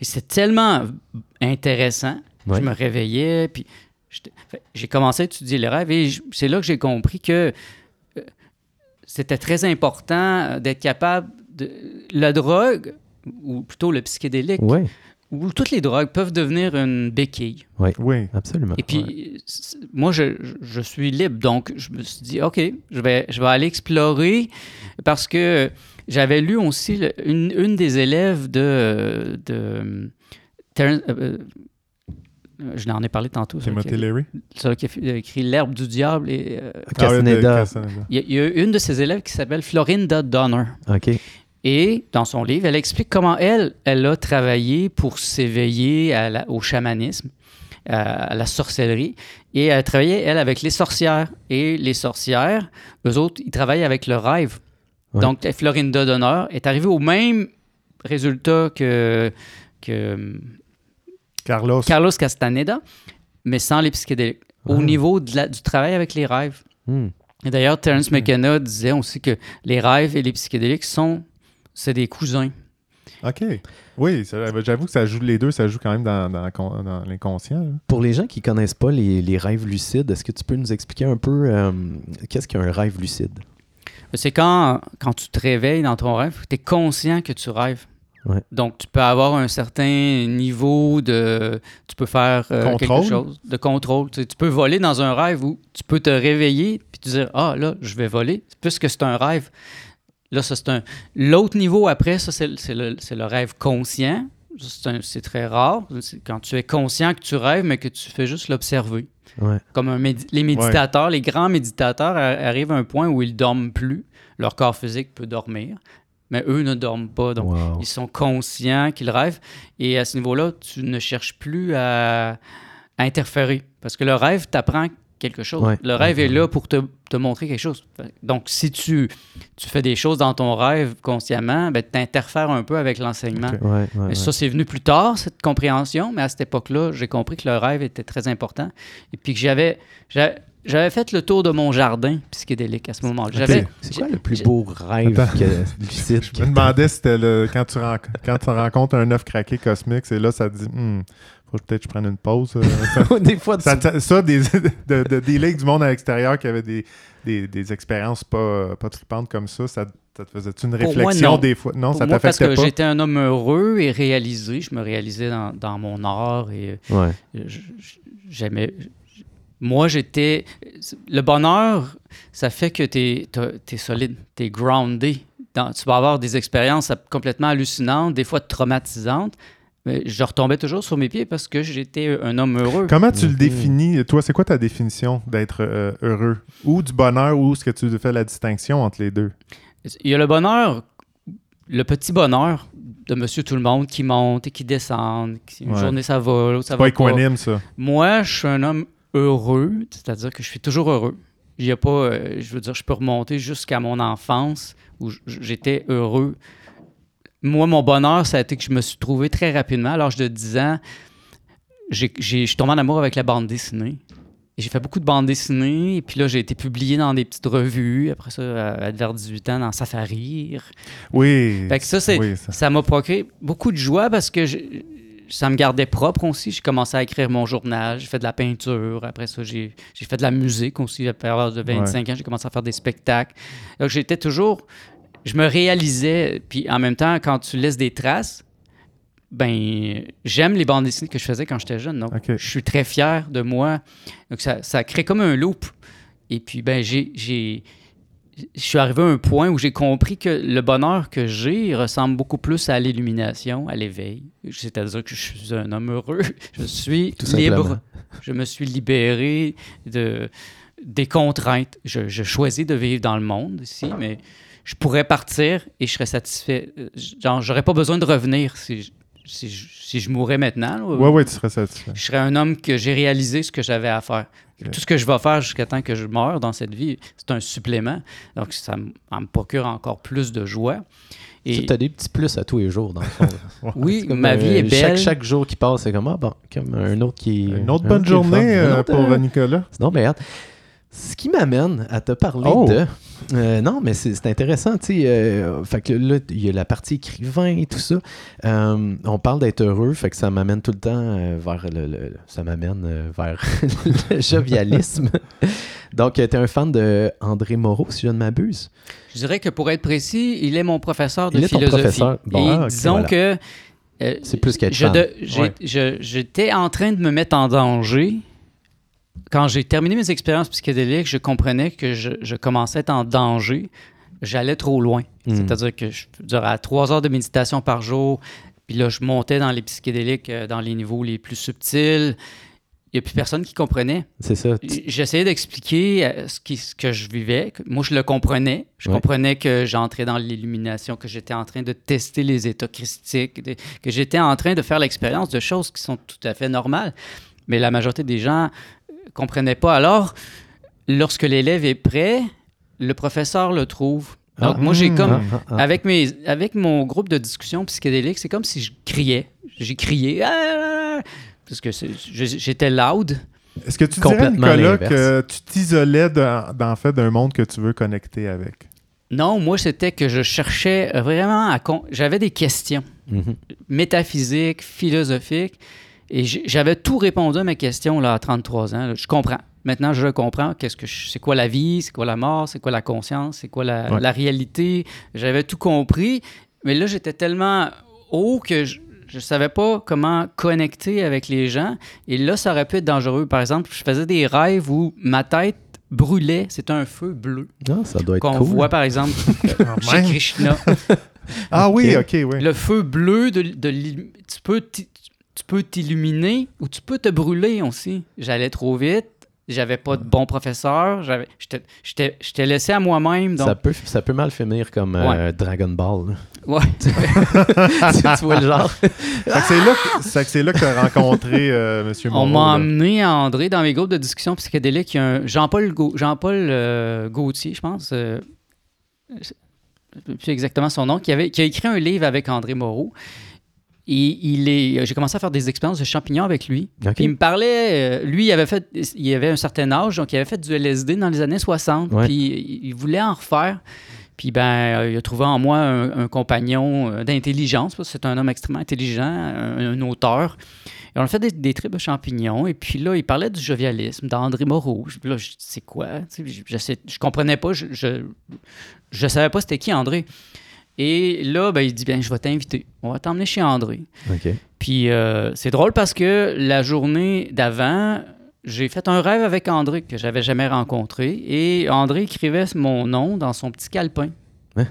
Et c'est tellement intéressant. Ouais. Je me réveillais, puis j'ai commencé à étudier les rêves et c'est là que j'ai compris que euh, c'était très important euh, d'être capable de... La drogue, ou plutôt le psychédélique, ou toutes les drogues peuvent devenir une béquille. Oui. absolument. Et puis, moi, je, suis libre, donc je me suis dit, OK, je vais, je vais aller explorer parce que j'avais lu aussi le- une, une des élèves de. de Terence- euh, euh, je n'en ai parlé tantôt. Timothy Leary. celui qui a écrit L'herbe du diable. Et, euh, Ah. Castaneda. il, y a, il y a une de ses élèves qui s'appelle Florinda Donner. OK. Et dans son livre, elle explique comment elle, elle a travaillé pour s'éveiller au chamanisme, à, à la sorcellerie. Et elle travaillait, elle, avec les sorcières. Et les sorcières, eux autres, ils travaillent avec le rêve. Ouais. Donc, Florinda Donner est arrivée au même résultat que, que Carlos. Carlos Castaneda, mais sans les psychédéliques. Au Ah. niveau de la- du travail avec les rêves. Hmm. Et d'ailleurs, Terence. McKenna disait aussi que les rêves et les psychédéliques sont c'est des cousins. OK. Oui, ça- j'avoue que ça joue les deux, ça joue quand même dans, dans, con- dans l'inconscient. Pour les gens qui connaissent pas les, les rêves lucides, est-ce que tu peux nous expliquer un peu euh, qu'est-ce qu'un rêve lucide? C'est quand, quand tu te réveilles dans ton rêve, tu es conscient que tu rêves. Ouais. Donc, tu peux avoir un certain niveau de... Tu peux faire euh, Contrôle? quelque chose de contrôle. Tu, sais, tu peux voler dans un rêve où tu peux te réveiller puis te dire « Ah, là, je vais voler. » Puisque c'est un rêve. Là, ça, c'est un... L'autre niveau après, ça, c'est le, rêve conscient. C'est très rare. Quand tu es conscient que tu rêves, mais que tu fais juste l'observer. Ouais. Comme un médi- les méditateurs, les grands méditateurs arrivent à un point où ils dorment plus. Leur corps physique peut dormir, mais eux ne dorment pas. Donc, Wow. ils sont conscients qu'ils rêvent. Et à ce niveau-là, tu ne cherches plus à, interférer. Parce que le rêve t'apprend quelque chose. Ouais. Le rêve est là pour te, te montrer quelque chose. Donc, si tu, tu fais des choses dans ton rêve consciemment, ben, tu interfères un peu avec l'enseignement. Ok. Ouais, ouais, Mais ouais. Ça, c'est venu plus tard, cette compréhension, mais à cette époque-là, j'ai compris que le rêve était très important. Et puis que j'avais, j'avais, j'avais fait le tour de mon jardin psychédélique à ce moment-là. J'avais, C'est quoi le plus beau rêve Attends. que, lucide? Je me demandais si c'était le, quand, tu quand tu rencontres un œuf craqué cosmique, c'est là ça te dit Hmm, faut peut-être que je prenne une pause. euh, ça, Des fois, ça, ça- ça, des, de, de- des legs du monde à l'extérieur qui avaient des, des, des expériences pas, pas tripantes comme ça, ça, ça te faisait-tu une moi, réflexion non. des fois? Non, pour ça moi, parce que pas? j'étais un homme heureux et réalisé. Je me réalisais dans, dans mon art et Ouais. je- je- j'aimais. Moi, j'étais. Le bonheur, ça fait que tu es, solide, tu es groundé. Dans- tu vas avoir des expériences complètement hallucinantes, des fois traumatisantes. Mais je retombais toujours sur mes pieds parce que j'étais un homme heureux. Comment tu le Mhm. définis? Toi, c'est quoi ta définition d'être euh, heureux? Ou du bonheur, ou est-ce que tu fais la distinction entre les deux? Il y a le bonheur, le petit bonheur de Monsieur Tout le Monde qui monte et qui descend. qui- Une Ouais. journée ça va, l'autre ça C'est va pas équanime, ça. Moi, je suis un homme heureux, c'est-à-dire que je suis toujours heureux. Il y a pas, euh, je veux dire, je peux remonter jusqu'à mon enfance où j'étais heureux. Moi, mon bonheur, ça a été que je me suis trouvé très rapidement, à l'âge de 10 ans, j'ai, j'ai- je suis tombé en amour avec la bande dessinée. Et J'ai fait beaucoup de bandes dessinées, et puis là, j'ai été publié dans des petites revues. Après ça, à- vers 18 ans, dans Safari. Oui. Fait que ça, c'est, Oui, ça- ça m'a procuré beaucoup de joie parce que je- ça me gardait propre aussi. J'ai commencé à écrire mon journal, j'ai fait de la peinture. Après ça, j'ai j'ai fait de la musique aussi. À l'âge de 25 ans, j'ai commencé à faire des spectacles. Donc, j'étais toujours. Je me réalisais. Puis en même temps, quand tu laisses des traces, ben, j'aime les bandes dessinées que je faisais quand j'étais jeune. Donc, je suis très fier de moi. Donc, ça, ça crée comme un loop. Et puis, ben, j'ai. j'ai- je suis arrivé à un point où j'ai compris que le bonheur que j'ai ressemble beaucoup plus à l'illumination, à l'éveil. C'est-à-dire que je suis un homme heureux. Je suis Tout libre. simplement. Je me suis libéré de, des contraintes. Je, je choisis de vivre dans le monde ici, mais je pourrais partir et je serais satisfait. Euh, Genre, j'aurais pas besoin de revenir si, je- si, je, si je mourais maintenant. là. Ouais, ouais, tu serais satisfait. Je serais un homme que j'ai réalisé ce que j'avais à faire. Tout ce que je vais faire jusqu'à temps que je meure dans cette vie, c'est un supplément. Donc, ça me, ça me procure encore plus de joie. Et Tu as des petits plus à tous les jours, dans le fond. oui, comme, ma euh, vie est belle. Chaque, chaque jour qui passe, c'est comme, ah bon, comme un autre qui. Une autre un bonne journée euh, pour euh, Nicolas. Sinon, ben, regarde, ce qui m'amène à te parler Oh! de. euh, non, mais c'est intéressant, tu sais. euh, fait que là, il y a la partie écrivain et tout ça. Euh, on parle d'être heureux, fait que ça m'amène tout le temps euh, vers le. le- ça m'amène euh, vers le jovialisme. Donc, tu es un fan de André Moreau, si je ne m'abuse? Je dirais que pour être précis, il est mon professeur de Il est ton professeur? Bon, Et ah, disons voilà. que euh, C'est plus qu'être Ouais. J'étais en train de me mettre en danger. Quand j'ai terminé mes expériences psychédéliques, je comprenais que je, je commençais à être en danger. J'allais trop loin. Mm. C'est-à-dire que je durais à trois heures de méditation par jour. Puis là, je montais dans les psychédéliques, euh, dans les niveaux les plus subtils. Il n'y a plus personne qui comprenait. C'est ça. J'essayais d'expliquer euh, ce, qui- ce que je vivais. Moi, je le comprenais. Je Ouais. comprenais que j'entrais dans l'illumination, que j'étais en train de tester les états christiques, que j'étais en train de faire l'expérience de choses qui sont tout à fait normales. Mais la majorité des gens ne comprenaient pas. Alors, lorsque l'élève est prêt, le professeur le trouve. Donc, Ah, moi, j'ai comme... Ah, ah. Avec, mes, avec mon groupe de discussion psychédélique, c'est comme si je criais. J'ai crié. Parce que j'étais loud. Est-ce que tu dirais, Nicolas, que tu t'isolais dans, dans, en fait, d'un monde que tu veux connecter avec? Non, moi, c'était que je cherchais vraiment à... con- J'avais des questions Mhm. métaphysiques, philosophiques, et j'avais tout répondu à mes questions là, à 33 ans. là. Je comprends. Maintenant, je comprends qu'est-ce que je- c'est quoi la vie, c'est quoi la mort, c'est quoi la conscience, c'est quoi la, Ouais. la réalité. J'avais tout compris, mais là, j'étais tellement haut que je ne savais pas comment connecter avec les gens. Et là, ça aurait pu être dangereux. Par exemple, je faisais des rêves où ma tête brûlait. C'était un feu bleu Ah, ça doit être qu'on cool. voit, par exemple, chez même. Krishna. Ah oui, Ok. oui. Le feu bleu, de, de tu peux tu peux t'illuminer ou tu peux te brûler aussi. J'allais trop vite, J'avais pas de bons professeurs. J'étais, j'étais laissé à moi-même. Donc, Ça peut, ça peut mal finir comme euh, Dragon Ball. là. ouais. tu, tu vois le genre? C'est là, que- c'est que c'est là que tu as rencontré euh, M. On m'a amené à André dans mes groupes de discussion psychédélique. Il y a un Jean-Paul, Gau- Jean-Paul euh, Gauthier, je pense. euh, je ne sais plus exactement son nom, qui, avait, qui a écrit un livre avec André Moreau. Et il est, j'ai commencé à faire des expériences de champignons avec lui. Puis il me parlait, euh, lui, il avait fait, il avait un certain âge, donc il avait fait du LSD dans les années 60, Ouais. puis il, voulait en refaire. Puis ben, euh, il a trouvé en moi un, un compagnon euh, d'intelligence, parce que c'est un homme extrêmement intelligent, un, un auteur. Et on a fait des, des tripes de champignons, et puis là, il parlait du jovialisme, d'André Moreau. Je- Là, je c'est quoi? Je, je, je comprenais pas, je, je, je savais pas c'était qui André. Et là, ben, il dit, bien, je vais t'inviter. On va t'emmener chez André. Puis euh, c'est drôle parce que la journée d'avant, j'ai fait un rêve avec André que j'avais jamais rencontré et André écrivait mon nom dans son petit calepin. Hein?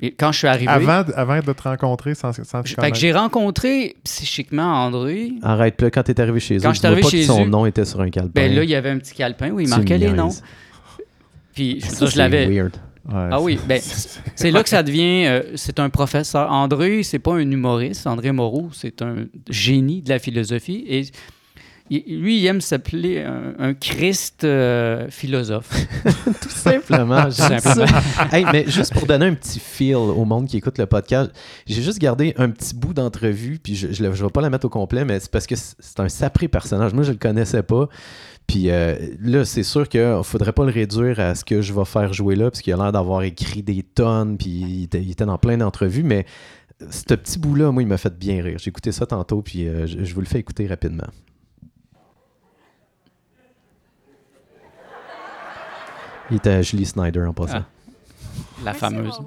Et quand je suis arrivé, Avant, de- avant de te rencontrer sans, sans te je- fait que j'ai rencontré psychiquement André. Arrête, puis là, quand t'es arrivé chez eux, Quand tu j'étais vois arrivé pas que chez son eux, nom était sur un calepin. Ben là, il y avait un petit calepin où il Tu marquait les noms. Puis je, je l'avais. Ouais, Ah oui, ben, c'est là que ça devient. euh, c'est un professeur. André, c'est pas un humoriste. André Moreau, c'est un génie de la philosophie. Et il- lui, il aime s'appeler un, un Christ euh, philosophe. Tout simplement. ça. Hey, mais juste pour donner un petit feel au monde qui écoute le podcast, j'ai juste gardé un petit bout d'entrevue, puis je ne vais pas la mettre au complet, mais c'est parce que c'est c'est un sapré personnage. Moi, je le connaissais pas. Puis euh, là, c'est sûr qu'il ne faudrait pas le réduire à ce que je vais faire jouer là, parce qu'il a l'air d'avoir écrit des tonnes, puis il était, il était dans plein d'entrevues, mais ce petit bout-là, moi, il m'a fait bien rire. J'ai écouté ça tantôt, puis euh, je, je vous le fais écouter rapidement. Il était à Julie Snyder en passant. Ah. La fameuse.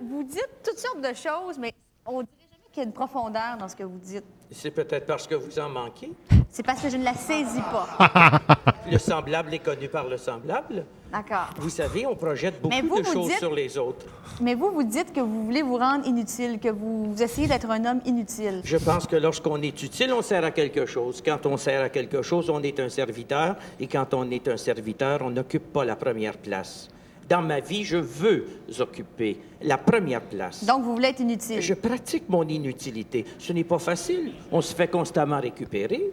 Vous dites toutes sortes de choses, mais on dirait jamais qu'il y a une profondeur dans ce que vous dites. C'est peut-être parce que vous en manquez. C'est parce que je ne la saisis pas. Le semblable est connu par le semblable. D'accord. Vous savez, on projette beaucoup vous, de vous choses dites- sur les autres. Mais vous, vous dites que vous voulez vous rendre inutile, que vous, vous essayez d'être un homme inutile. Je pense que lorsqu'on est utile, on sert à quelque chose. Quand on sert à quelque chose, on est un serviteur. Et quand on est un serviteur, on n'occupe pas la première place. Dans ma vie, je veux occuper la première place. Donc, vous voulez être inutile. Je pratique mon inutilité. Ce n'est pas facile. On se fait constamment récupérer.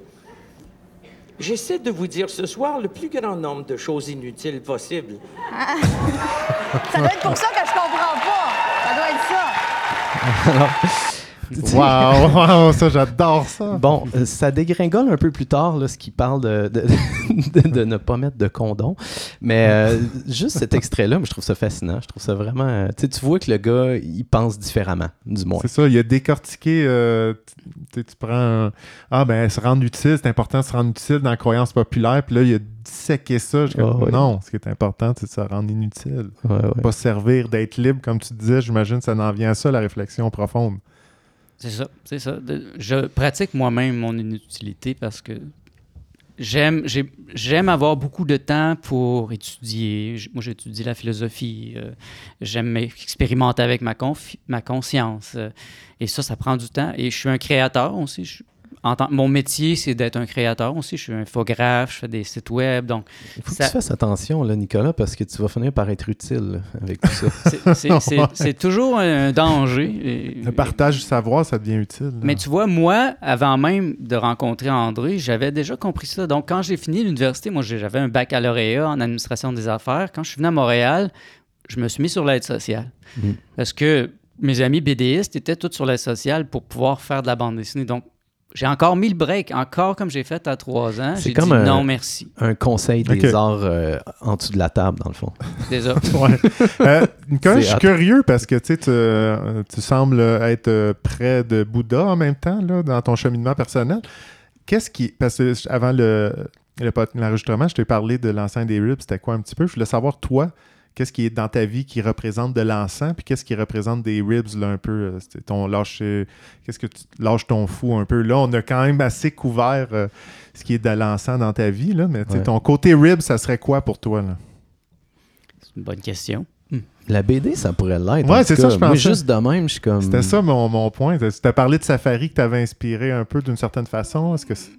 J'essaie de vous dire ce soir le plus grand nombre de choses inutiles possibles. Ça doit être pour ça que je comprends pas. Ça doit être ça. Wow, wow, ça, j'adore ça. Bon, euh, ça dégringole un peu plus tard, là, ce qui parle de, de, de- de ne pas mettre de condom. Mais euh, juste cet extrait-là, moi, je trouve ça fascinant. Je trouve ça vraiment. euh, tu vois que le gars, il pense différemment, du moins. C'est ça, il a décortiqué. tu prends. un- Ah, ben, se rendre utile, c'est important de se rendre utile dans la croyance populaire. Puis là, il a disséqué ça. Je Ah. Non, ce qui est important, c'est de se rendre inutile. Ouais, ouais. Pas se servir d'être libre, comme tu disais. J'imagine que ça en vient à ça, la réflexion profonde. C'est ça, c'est ça. Je pratique moi-même mon inutilité parce que j'aime, j'ai- j'aime avoir beaucoup de temps pour étudier. Moi, j'étudie la philosophie. euh, j'aime expérimenter avec ma, ma conscience. euh, et ça, ça prend du temps. Et je suis un créateur aussi. En tant- mon métier, c'est d'être un créateur aussi. Je suis un infographe, je fais des sites web. Donc, Il faut que tu fasses attention, là, Nicolas, parce que tu vas finir par être utile là, avec tout ça. c'est- toujours un danger. Et- Le partage du savoir, ça devient utile. là. Mais tu vois, moi, avant même de rencontrer André, j'avais déjà compris ça. Donc, quand j'ai fini l'université, moi, j'avais un baccalauréat en administration des affaires. Quand je suis venu à Montréal, je me suis mis sur l'aide sociale. Mm. Parce que mes amis BDistes étaient tous sur l'aide sociale pour pouvoir faire de la bande dessinée. Donc, j'ai encore mis le break, encore comme j'ai fait à trois ans. C'est J'ai comme dit un- non, merci. Un conseil des Ok. arts euh, en dessous de la table, dans le fond. Désolé. Ouais. Euh, Nicolas, je suis curieux parce que tu sais, tu, euh, tu sembles être euh, près de Bouddha en même temps là, dans ton cheminement personnel. Qu'est-ce qui. Parce que avant le, le pod- l'enregistrement, je t'ai parlé de l'encens des ribs, c'était quoi un petit peu? Je voulais savoir, toi, qu'est-ce qui est dans ta vie qui représente de l'encens, puis qu'est-ce qui représente des ribs, là, un peu, euh, c'était ton lâche, euh, qu'est-ce que tu lâches ton fou un peu. Là, on a quand même assez couvert euh, ce qui est de l'encens dans ta vie, là, mais tu sais, Ouais. ton côté ribs, ça serait quoi pour toi, là? C'est une bonne question. La BD, ça pourrait l'être. Ouais, c'est ça, je Moi, pensais. juste de même, je suis comme. C'était ça mon, mon point. Tu as parlé de Safari que t'avais inspiré un peu d'une certaine façon. Est-ce que c'est-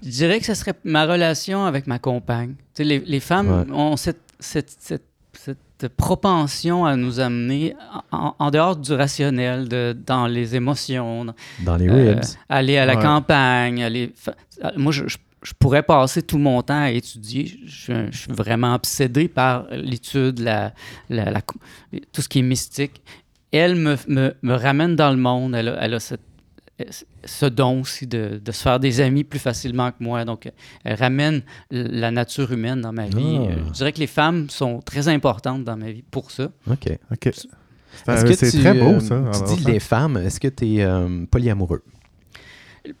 Je dirais que ce serait ma relation avec ma compagne. Tu sais, les, les femmes Ouais. ont cette, cette, cette, cette propension à nous amener en, en dehors du rationnel, de, dans les émotions, dans- les euh, ribs. aller à la Ouais. campagne. Aller fa- Moi, je, je- je pourrais passer tout mon temps à étudier. Je, suis- je suis vraiment obsédé par l'étude, la, la- la- tout ce qui est mystique. Elle me, me, me ramène dans le monde. Elle a, elle a cette- ce don aussi de, de se faire des amis plus facilement que moi. Donc, elle ramène la nature humaine dans ma vie. Ah. Euh, Je dirais que les femmes sont très importantes dans ma vie pour ça. OK. OK. Est-ce C'est que c'est tu, très beau, euh, ça. Tu dis les femmes, est-ce que tu es polyamoureux?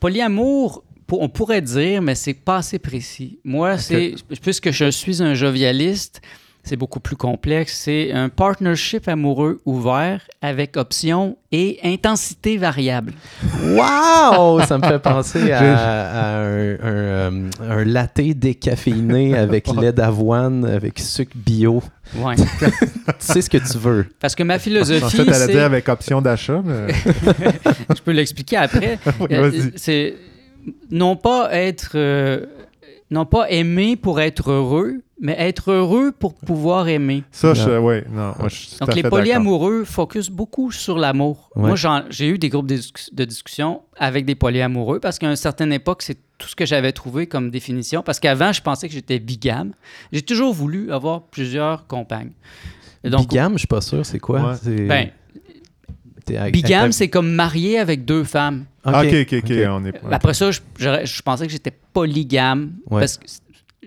Polyamour, on pourrait dire, mais c'est pas assez précis. Moi, c'est puisque je suis un jovialiste, c'est beaucoup plus complexe. C'est un partnership amoureux ouvert avec option et intensité variable. Wow! Ça me fait penser à, à un, un, euh, un latte décaféiné avec lait d'avoine, avec sucre bio. Ouais. tu sais ce que tu veux. Parce que ma En philosophie, fait, elle a dit avec option d'achat. mais- je peux l'expliquer après. Oui, Euh, vas-y. c'est non pas être euh, non pas aimer pour être heureux, mais être heureux pour pouvoir aimer. Ça, je, ouais, non, moi, je suis tout Donc, à les polyamoureux focusent beaucoup sur l'amour. Ouais. Moi, j'ai eu des groupes de, discus- de discussion avec des polyamoureux parce qu'à une certaine époque, c'est tout ce que j'avais trouvé comme définition. Parce qu'avant, je pensais que j'étais bigame. J'ai toujours voulu avoir plusieurs compagnes. Et donc, Bigame, je suis pas sûr, c'est quoi? Ouais. Ben, bigame, c'est comme marié avec deux femmes. Ah, OK, OK, OK. ok. On est... Après ça, je, je- je pensais que j'étais polygame. Ouais. Parce que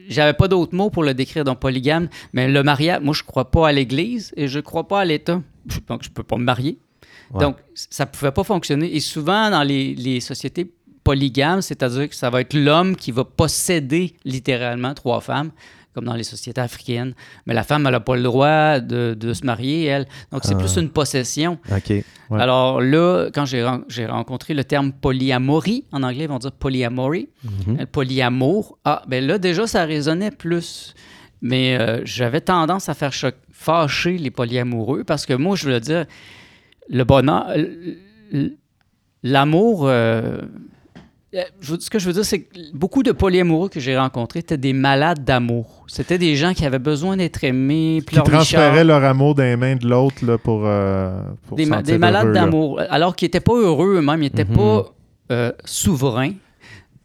j'avais pas d'autres mots pour le décrire dans polygame. Mais le mariage, moi, je crois pas à l'Église et je crois pas à l'État. Donc, je peux pas me marier. Ouais. Donc, ça pouvait pas fonctionner. Et souvent, dans les, les sociétés polygames, c'est-à-dire que ça va être l'homme qui va posséder littéralement trois femmes, comme dans les sociétés africaines. Mais la femme, elle n'a pas le droit de, de se marier, elle. Donc, c'est Ah. plus une possession. OK. Ouais. Alors là, quand j'ai ren- j'ai rencontré le terme polyamorie, en anglais, ils vont dire polyamory, le polyamour, ah, ben là, déjà, ça résonnait plus. Mais euh, j'avais tendance à faire fâcher les polyamoureux parce que moi, je veux dire, le bonheur, l'amour. euh, ce que je veux dire, c'est que beaucoup de polyamoureux que j'ai rencontrés étaient des malades d'amour. C'était des gens qui avaient besoin d'être aimés. Qui transféraient leur amour d'un main de l'autre pour, euh, pour des, ma- des malades d'amour, alors qu'ils n'étaient pas heureux eux-mêmes, ils n'étaient Mhm. pas euh, souverains.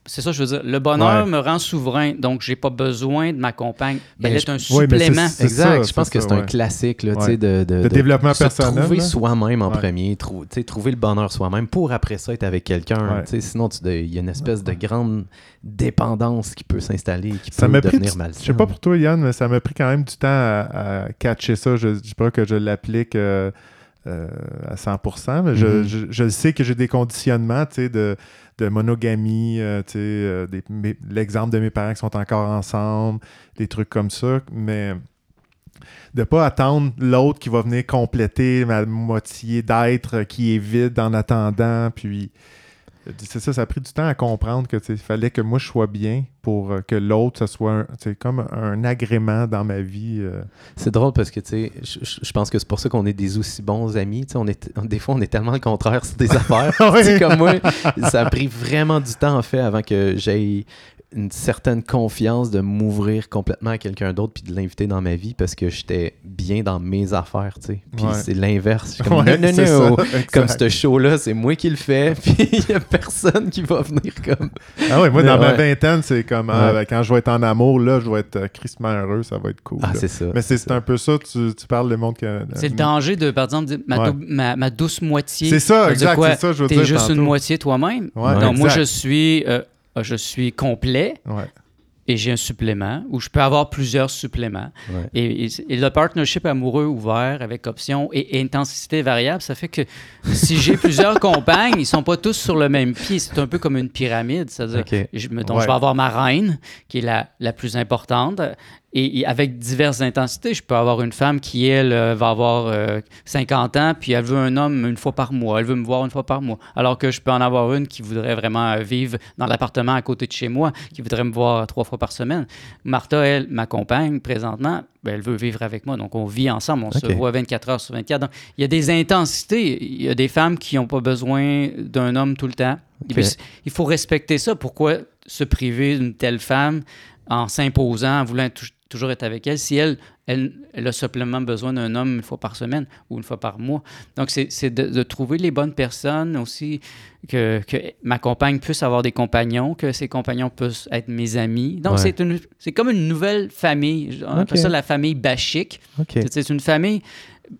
C'est ça que je veux dire. Le bonheur Ouais. me rend souverain, donc j'ai pas besoin de ma compagne. Ben, Elle je- est un Ouais, mais c'est- supplément. c'est Exact. ça, je pense c'est que ça, c'est un ouais. classique là, tu Ouais. sais, de, de, De développement personnel, Trouver là. soi-même en Ouais. premier, trou- tu sais, trouver le bonheur soi-même pour après ça être avec quelqu'un. Ouais. tu sais, Sinon, tu de- il y a une espèce de grande dépendance qui peut s'installer, qui Ça peut m'a devenir malsaine. je sais pas pour toi Yann, mais ça m'a pris quand même du temps à, à catcher ça. Je ne dis pas que je l'applique euh, euh, à 100%, mais je, Mhm. je- je sais que j'ai des conditionnements tu sais, de, de monogamie, euh, euh, l'exemple de mes parents qui sont encore ensemble, des trucs comme ça, mais de pas attendre l'autre qui va venir compléter ma moitié d'être qui est vide en attendant, puis c'est ça, ça a pris du temps à comprendre que il fallait que moi je sois bien pour euh, que l'autre, ce soit un, comme un agrément dans ma vie. euh. C'est drôle parce que, tu je, pense que c'est pour ça qu'on est des aussi bons amis. On est, des fois, on est tellement le contraire sur des affaires. Comme moi, ça a pris vraiment du temps, en fait, avant que j'aie une certaine confiance de m'ouvrir complètement à quelqu'un d'autre puis de l'inviter dans ma vie parce que j'étais bien dans mes affaires, tu sais. Puis Ouais. c'est l'inverse. Comme, Ouais, non, non, c'est non. ça, exact. Comme ce show-là, c'est moi qui le fais, puis il n'y a personne qui va venir comme... Ah ouais, moi, dans ma vingtaine, c'est comme ah, Ouais. ben, quand je vais être en amour, là, je vais être euh, crissement heureux, ça va être cool. Ah, c'est ça. Mais c'est c'est un peu ça, tu, tu parles le monde que. C'est le danger de, par exemple, dire ma, Ouais. dou- ma, ma douce moitié. C'est ça, exact, c'est ça, je veux T'es dire. juste une moitié toi-même? Ouais, Donc, moi, je suis, euh, je suis complet Ouais. et j'ai un supplément, ou je peux avoir plusieurs suppléments. Ouais. Et, et- et le partnership amoureux ouvert avec option et, et intensité variable, ça fait que si j'ai plusieurs compagnes, ils sont pas tous sur le même pied. C'est un peu comme une pyramide. C'est-à-dire, OK. je, Ouais. je vais avoir ma reine, qui est la, la plus importante, et, et avec diverses intensités. Je peux avoir une femme qui, elle, euh, va avoir euh, 50 ans, puis elle veut un homme une fois par mois. Elle veut me voir une fois par mois. Alors que je peux en avoir une qui voudrait vraiment euh, vivre dans l'appartement à côté de chez moi, qui voudrait me voir trois fois par semaine. Martha, elle, ma compagne, présentement, ben, elle veut vivre avec moi. Donc, on vit ensemble. On se voit 24 heures sur 24. Donc, il y a des intensités. Il y a des femmes qui n'ont pas besoin d'un homme tout le temps. Puis, il faut respecter ça. Pourquoi se priver d'une telle femme en s'imposant, en voulant toujours être avec elle, si elle, elle, elle a simplement besoin d'un homme une fois par semaine ou une fois par mois. Donc, c'est de, de trouver les bonnes personnes aussi, que, que ma compagne puisse avoir des compagnons, que ses compagnons puissent être mes amis. Donc, Ouais. c'est comme une nouvelle famille. On appelle ça la famille bachique. OK. C'est- une famille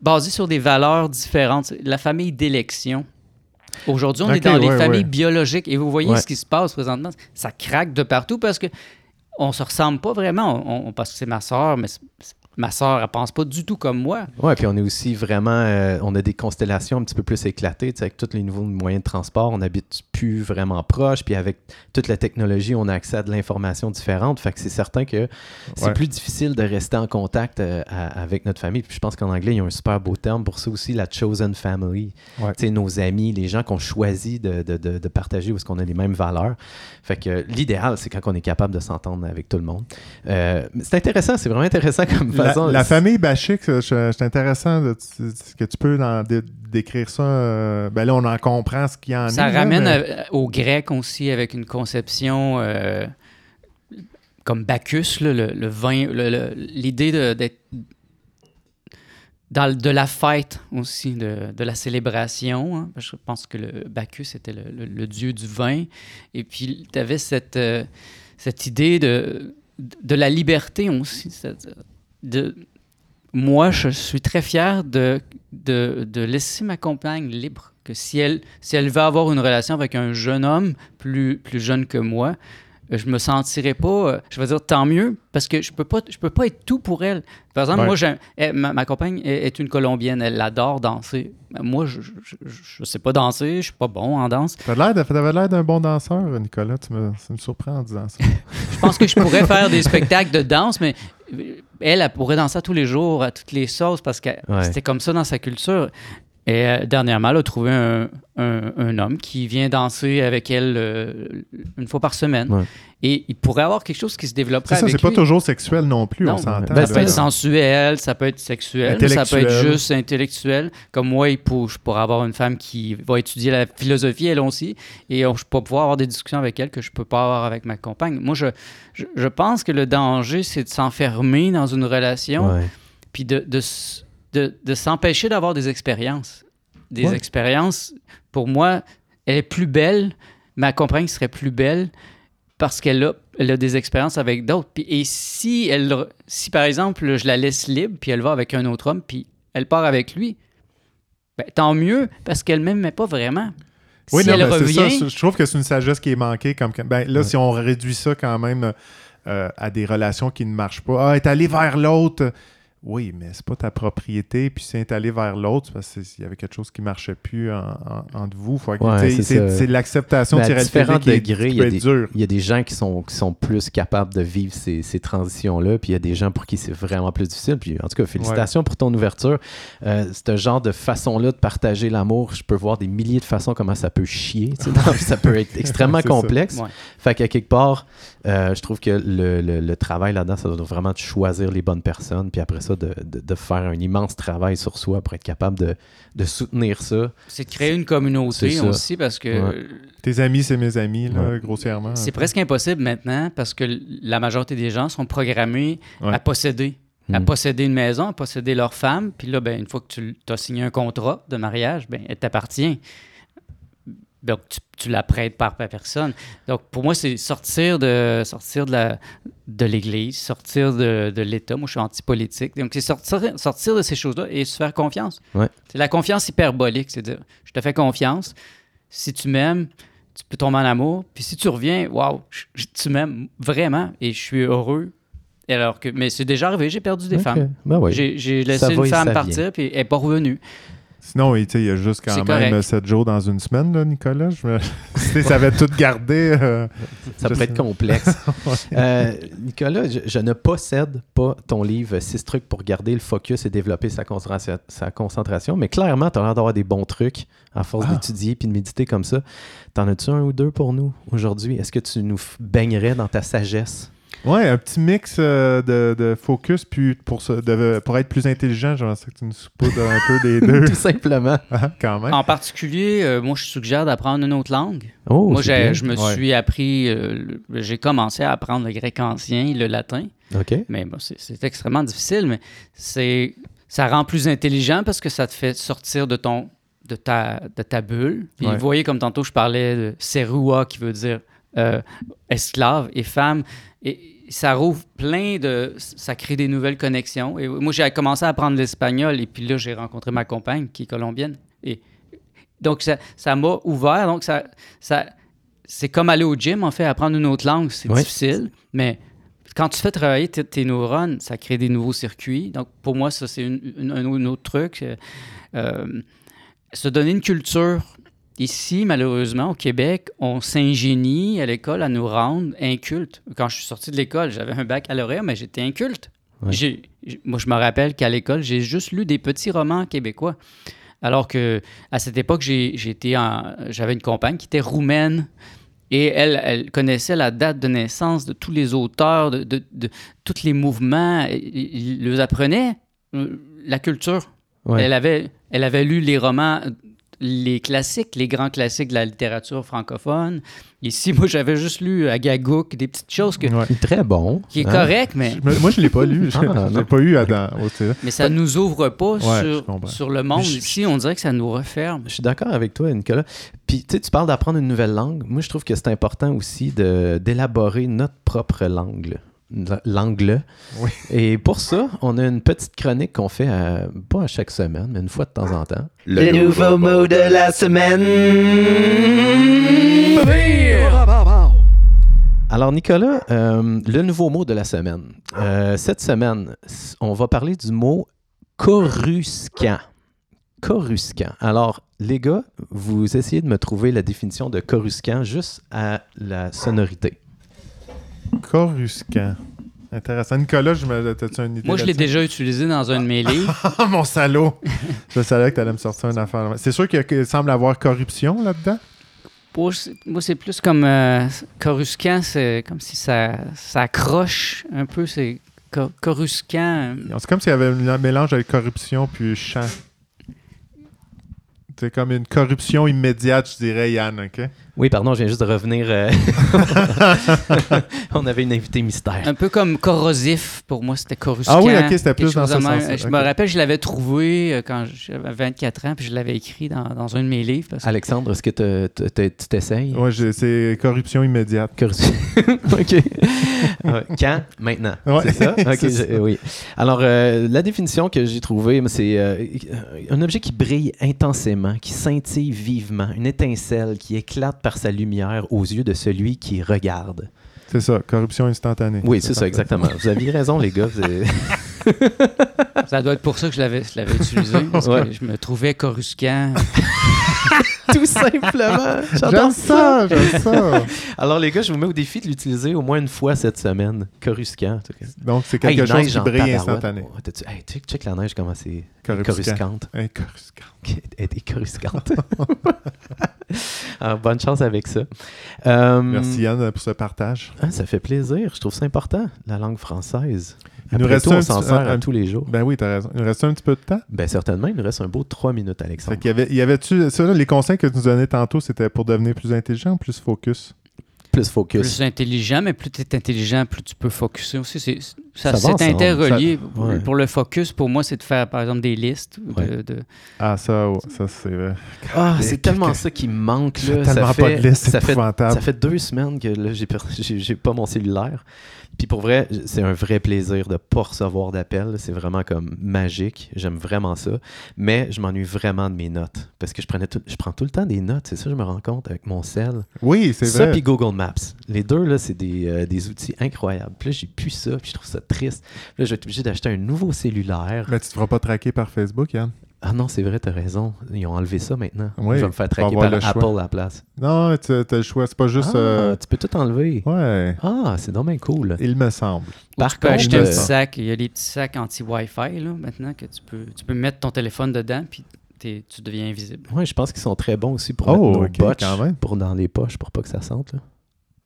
basée sur des valeurs différentes. La famille d'élection. Aujourd'hui, on est dans les ouais, familles ouais. biologiques et vous voyez ce qui se passe présentement. Ça craque de partout parce que on se ressemble pas vraiment. On, on- parce que c'est ma soeur, mais ma soeur, elle pense pas du tout comme moi. Ouais, puis on est aussi vraiment, euh, on a des constellations un petit peu plus éclatées, avec tous les nouveaux moyens de transport, on n'habite plus vraiment proche, puis avec toute la technologie, on a accès à de l'information différente, fait que c'est certain que c'est Ouais. plus difficile de rester en contact euh, à- avec notre famille. Puis je pense qu'en anglais, il y a un super beau terme pour ça aussi, la chosen family. Ouais. Tu sais, nos amis, les gens qu'on choisit de, de, de, de partager parce qu'on a les mêmes valeurs. Fait que euh, l'idéal, c'est quand on est capable de s'entendre avec tout le monde. Euh, c'est intéressant, c'est vraiment intéressant comme La, façon. la famille Bachic, ça, je- c'est intéressant de- tu- que tu peux dans- décrire ça. euh, ben là, on en comprend ce qu'il y en Ça est. là, ramène mais- à- au grec aussi avec une conception euh, comme Bacchus, là, le, le vin, l'idée de- d'être dans de la fête aussi, de, de la célébration. hein. Je pense que le Bacchus était le, le- le dieu du vin. Et puis, tu avais cette, euh, cette idée de, de la liberté aussi. De, moi, je suis très fier de, de, de laisser ma compagne libre. Que si elle, si elle veut avoir une relation avec un jeune homme plus, plus jeune que moi, euh, je me sentirais pas, euh, je vais dire tant mieux, parce que je peux pas, je peux pas être tout pour elle. Par exemple, Ouais. moi, elle- ma, ma compagne est, est une Colombienne, elle adore danser. Moi, je, je, je- sais pas danser, je suis pas bon en danse. T'avais l'air d'un bon danseur, Nicolas. Tu me, ça me surprend en disant ça. Je pense que je pourrais faire des spectacles de danse, mais elle, elle pourrait danser à tous les jours, à toutes les sauces, parce que Ouais. c'était comme ça dans sa culture. Et euh, dernièrement, elle a trouvé un, un- un homme qui vient danser avec elle euh, une fois par semaine. Ouais. Et il pourrait avoir quelque chose qui se développerait C'est ça, c'est pas toujours sexuel non plus, Non. on s'entend. Ben, ça peut être c'est- sensuel, ça peut être sexuel, ça peut être juste intellectuel. Comme moi, pour- je pourrais avoir une femme qui va étudier la philosophie, elle aussi, et on- je peux pouvoir avoir des discussions avec elle que je peux pas avoir avec ma compagne. Moi, je, je, je pense que le danger, c'est de s'enfermer dans une relation, Ouais. puis de, de, de, de s'empêcher d'avoir des expériences. Des Ouais. expériences, pour moi, elle est plus belle, ma compagne serait plus belle parce qu'elle a, elle a des expériences avec d'autres. Et si, elle, si, par exemple, je la laisse libre, puis elle va avec un autre homme, puis elle part avec lui, ben, tant mieux, parce qu'elle ne m'aimait pas vraiment. Oui, si non, elle mais c'est ça. Je trouve que c'est une sagesse qui est manquée. Comme, ben, là, Ouais. si on réduit ça quand même euh, à des relations qui ne marchent pas, ah, est allé vers l'autre. Oui, mais c'est pas ta propriété. Puis si est allé vers l'autre, c'est parce qu'il y avait quelque chose qui marchait plus en- en- entre vous. Faut que- Ouais, tu sais, c'est c'est c'est l'acceptation à tirée différents degrés, il y a des- dur. Il y a des gens qui sont, qui sont plus capables de vivre ces, ces transitions-là, puis il y a des gens pour qui c'est vraiment plus difficile. Puis en tout cas, félicitations pour ton ouverture. Euh, ce genre de façon-là de partager l'amour, je peux voir des milliers de façons comment ça peut chier. ça peut être extrêmement C'est complexe. Ouais. Fait qu'à quelque part, euh, je trouve que le, le- le travail là-dedans, ça doit être vraiment de choisir les bonnes personnes, puis après ça, de, de- de faire un immense travail sur soi pour être capable de, de soutenir ça. c'est de créer une communauté aussi, parce que Ouais. Tes amis, c'est mes amis, là, Ouais. grossièrement. c'est presque impossible maintenant, parce que la majorité des gens sont programmés Ouais. à posséder. À Mm. posséder une maison, à posséder leur femme. Puis là, ben, une fois que tu as signé un contrat de mariage, ben, elle t'appartient. Donc, tu, tu la prêtes par personne. Donc, pour moi, c'est sortir de sortir de la de l'Église, sortir de, de l'État. Moi, je suis anti-politique. Donc, c'est sortir, sortir de ces choses-là et se faire confiance. Ouais. C'est la confiance hyperbolique. C'est dire, je te fais confiance. Si tu m'aimes, tu peux tomber en amour. Puis si tu reviens, waouh, tu m'aimes vraiment et je suis heureux. Et Alors que, mais c'est déjà arrivé, j'ai perdu des femmes. Ben oui. J'ai laissé une femme partir, puis elle n'est pas revenue. Sinon, il tu sais, il y a juste quand même correct. 7 jours dans une semaine, là, Nicolas. Je me... si ça avait tout gardé. euh, Ça pourrait être complexe. Euh, Nicolas, je, je ne possède pas ton livre 6 trucs pour garder le focus et développer sa, concentra- sa concentration, mais clairement, tu as l'air d'avoir des bons trucs à force Ah. d'étudier puis de méditer comme ça. T'en as-tu un ou deux pour nous aujourd'hui? Est-ce que tu nous baignerais dans ta sagesse? Ouais, un petit mix euh, de, de focus, puis pour, se- de- pour être plus intelligent, j'aimerais ça que tu nous saupoudres un peu des deux. Tout simplement. Ah, Quand même. En particulier, euh, moi, je suggère d'apprendre une autre langue. Oh, moi, c'est je me Ouais. suis appris, euh, j'ai commencé à apprendre le grec ancien et le latin. OK. Mais bon, c'est- c'est extrêmement difficile, mais c'est ça rend plus intelligent parce que ça te fait sortir de ton de ta, de ta bulle. Puis Ouais. vous voyez, comme tantôt, je parlais de serua, qui veut dire euh, esclave et femme. Et ça rouvre plein de... Ça crée des nouvelles connexions. Et moi, j'ai commencé à apprendre l'espagnol et puis là, j'ai rencontré ma compagne qui est colombienne. Et donc, ça ça m'a ouvert. Donc, ça, ça, c'est comme aller au gym, en fait, apprendre une autre langue. C'est difficile, mais quand tu fais travailler tes, neurones, ça crée des nouveaux circuits. Donc, pour moi, ça, c'est un, autre truc. Euh, se donner une culture. Ici, malheureusement, au Québec, on s'ingénie à l'école à nous rendre incultes. Quand je suis sorti de l'école, j'avais un baccalauréat, mais j'étais inculte. Ouais. J'ai- j- moi, je me rappelle qu'à l'école, j'ai juste lu des petits romans québécois. Alors que à cette époque, j'ai- j'étais en- j'avais une compagne qui était roumaine. Et elle, elle connaissait la date de naissance de tous les auteurs, de, de- de tous les mouvements. Il il les apprenait euh, la culture. Ouais. Elle, avait, elle avait lu les romans, les classiques, les grands classiques de la littérature francophone. Ici, moi, j'avais juste lu Agagouk, des petites choses que, Ouais. Très bon. qui est hein? correct, mais, Moi, je l'ai pas lu. Je Ah, je l'ai non. pas eu à dans, mais ça nous ouvre pas Ouais, sur, le monde. Je- Ici, on dirait que ça nous referme. Je suis d'accord avec toi, Nicolas. Puis, tu sais, tu parles d'apprendre une nouvelle langue. Moi, je trouve que c'est important aussi de- d'élaborer notre propre langue. L'angle. Oui. Et pour ça, on a une petite chronique qu'on fait à- pas à chaque semaine, mais une fois de temps en temps. Le nouveau mot de la semaine. Alors, Nicolas, euh, le nouveau mot de la semaine. Euh, cette semaine, on va parler du mot coruscant. Coruscant. Alors, les gars, vous essayez de me trouver la définition de coruscant juste à la sonorité. Coruscant. Intéressant. Nicolas, je me... t'as-tu une idée Moi, je l'ai déjà utilisé dans un de mes livres. Ah, mon salaud! je savais que t'allais me sortir une affaire. C'est sûr qu'il semble avoir corruption là-dedans? Moi, c'est plus comme euh, coruscant, c'est comme si ça, ça accroche un peu. C'est co- coruscant. C'est comme s'il y avait un mélange avec corruption puis chant. C'est comme une corruption immédiate, je dirais, Yann, OK? Oui, pardon, je viens juste de revenir. euh, on avait une invitée mystère. Un peu comme corrosif, pour moi, c'était coruscant. Ah oui, ok, c'était plus dans ce sens-là, Je me rappelle, je l'avais trouvé euh, quand j'avais 24 ans, puis je l'avais écrit dans, dans un de mes livres. parce que- Alexandre, est-ce que tu t'essayes? J'ai- c'est corruption immédiate. Corus- OK. Ouais. Quand? Maintenant. Ouais, C'est ça? Oui. Alors, euh, la définition que j'ai trouvée, c'est euh, un objet qui brille intensément, qui scintille vivement, une étincelle qui éclate par sa lumière aux yeux de celui qui regarde. C'est ça, corruption instantanée. Oui, c'est ça, exactement. Vous aviez raison, les gars. vous avez- Ça doit être pour ça que je l'avais je l'avais utilisé, parce Ouais. que je me trouvais coruscant. Tout simplement. J'adore ça. ça, j'aime ça. Alors, les gars, je vous mets au défi de l'utiliser au moins une fois cette semaine. Coruscant. en tout cas. Donc, c'est quelque Hey, chose neige qui en brille instantané. Ouais, t'as-tu- hey, check, check la neige, comment c'est Coruscant. coruscante. Hey, coruscant. Elle est coruscante. Alors, bonne chance avec ça. Euh, Merci Yann pour ce partage. ah, ça fait plaisir. Je trouve ça important, la langue française. Il nous reste tout, un on s'en petit- sert un- à un- tous les jours. Ben oui, t'as raison. Il nous reste un petit peu de temps. Ben certainement, il nous reste un beau trois minutes, Fait Alexandre. qu'il y avait, il y avait-tu, ça, là, les conseils que tu nous donnais tantôt, c'était pour devenir plus intelligent ou plus focus? Plus focus. Plus intelligent, mais plus tu es intelligent, plus tu peux focuser aussi. C'est, Ça ça, c'est interrelié. Ça- Pour- ouais. Pour le focus, pour moi, c'est de faire, par exemple, des listes. de- Ouais. de- Ah, ça, ouais, ça c'est vrai. Ah, Mais c'est que- tellement que- ça qui me manque. Là. tellement ça pas fait, de liste, c'est ça fait, ça fait deux semaines que là, j'ai, j'ai pas mon cellulaire. Puis pour vrai, c'est un vrai plaisir de pas recevoir d'appels. C'est vraiment comme magique. J'aime vraiment ça. Mais je m'ennuie vraiment de mes notes. Parce que je, prenais tout, je prends tout le temps des notes. C'est ça, je me rends compte avec mon cell. Oui, c'est Ça vrai. puis Google Maps. Les deux, là, c'est des, euh, des outils incroyables. Puis là, j'ai plus ça, puis je trouve ça triste. Puis là, je vais être obligé d'acheter un nouveau cellulaire. Mais tu te feras pas traquer par Facebook, Yann? Ah non, c'est vrai, t'as raison. Ils ont enlevé ça maintenant. Oui, je vais me faire traquer par le Apple choix. à la place. Non, tu as le choix. C'est pas juste... ah, euh, tu peux tout enlever. Ouais, Ah, c'est dommage cool. il me semble. Par tu peux contre, acheter un euh, petit sac. Il y a des petits sacs anti-Wi-Fi là, maintenant que tu peux, tu peux mettre ton téléphone dedans puis tu deviens invisible. ouais, je pense qu'ils sont très bons aussi pour Oh, mettre nos ok, botches quand même. pour dans les poches pour pas que ça sente. Là.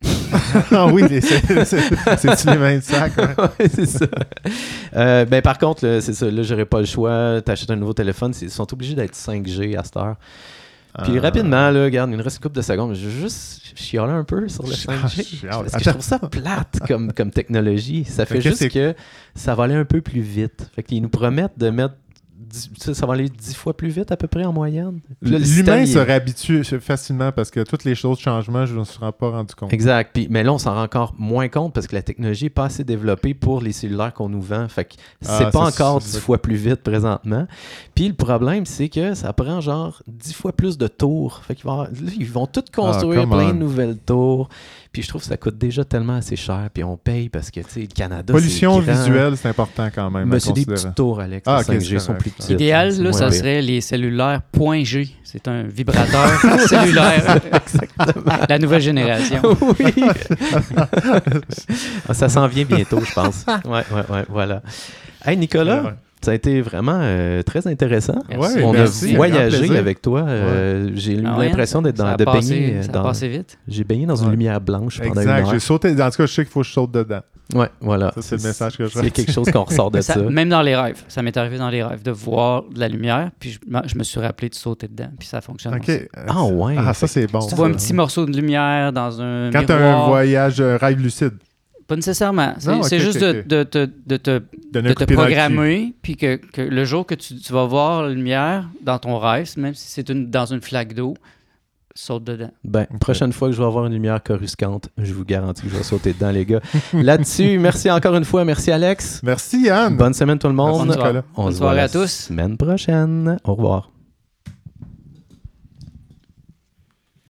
ah oui, c'est les mêmes sacs? c'est ça. Euh, ben, par contre, là, c'est ça. Là, j'aurais pas le choix. T'achètes un nouveau téléphone. Ils sont obligés d'être 5G à cette heure. Puis Ah. rapidement, là, regarde, il nous reste une couple de secondes. Je veux juste chialer un peu sur le Ch- 5G. chiale. Parce que je trouve ça plate comme, comme technologie. Ça fait juste que ça va aller un peu plus vite. Fait qu'ils nous promettent de mettre. Dix- ça, va aller 10 fois plus vite à peu près en moyenne. L'humain se réhabitue facilement parce que toutes les choses changements, je ne me suis pas rendu compte. Exact. Puis, mais là, on s'en rend encore moins compte parce que la technologie n'est pas assez développée pour les cellulaires qu'on nous vend. Fait que c'est Ah, pas c'est- encore c'est 10 ça. fois plus vite présentement. Puis le problème, c'est que ça prend genre 10 fois plus de tours. Fait qu'ils vont, ils vont tous construire Ah, come plein on. de nouvelles tours. Puis je trouve que ça coûte déjà tellement assez cher. Puis on paye parce que, tu sais, le Canada. Pollution visuelle, c'est important quand même. Mais c'est des petites tours, Alex. Ah, les ok, 5G c'est sont plus petites. L'idéal, là, ça serait les cellulaires .G. C'est un vibrateur cellulaire. La nouvelle génération. oui. Ah, ça s'en vient bientôt, je pense. Ouais, ouais, ouais, voilà. Hey, Nicolas, Ouais. Ça a été vraiment euh, très intéressant. Merci. On merci, a voyagé avec toi. euh, J'ai eu Ah ouais, l'impression d'être ça dans, a de passé- baigner euh, Ça a dans. passé vite. J'ai baigné dans une Ouais. lumière blanche pendant Exact. une J'ai heure. sauté. En tout cas, je sais qu'il faut que je saute dedans. Ouais, voilà. Ça, c'est le message que je C'est quelque chose qu'on ressort de ça. Ça- même dans les rêves. Ça m'est arrivé dans les rêves de voir de la lumière, puis je, me- je me suis rappelé de sauter dedans, puis ça fonctionne. OK. aussi. Ah ouais. Ah, ça, c'est bon. Tu vois un petit morceau de lumière dans un Quand tu as un voyage rêve lucide, Pas nécessairement. C'est juste de, de, te- de te, de programmer, puis que, que le jour que tu, tu vas voir la lumière dans ton rêve, même si c'est une, dans une flaque d'eau, saute dedans. Ben, prochaine fois que je vais avoir une lumière coruscante, je vous garantis que je vais sauter dedans, les gars. Là-dessus, merci encore une fois. Merci, Alex. Merci, Yann. Bonne semaine, tout le monde. Bonne soirée. On Bonne se voit soirée la à tous. semaine prochaine. Au revoir.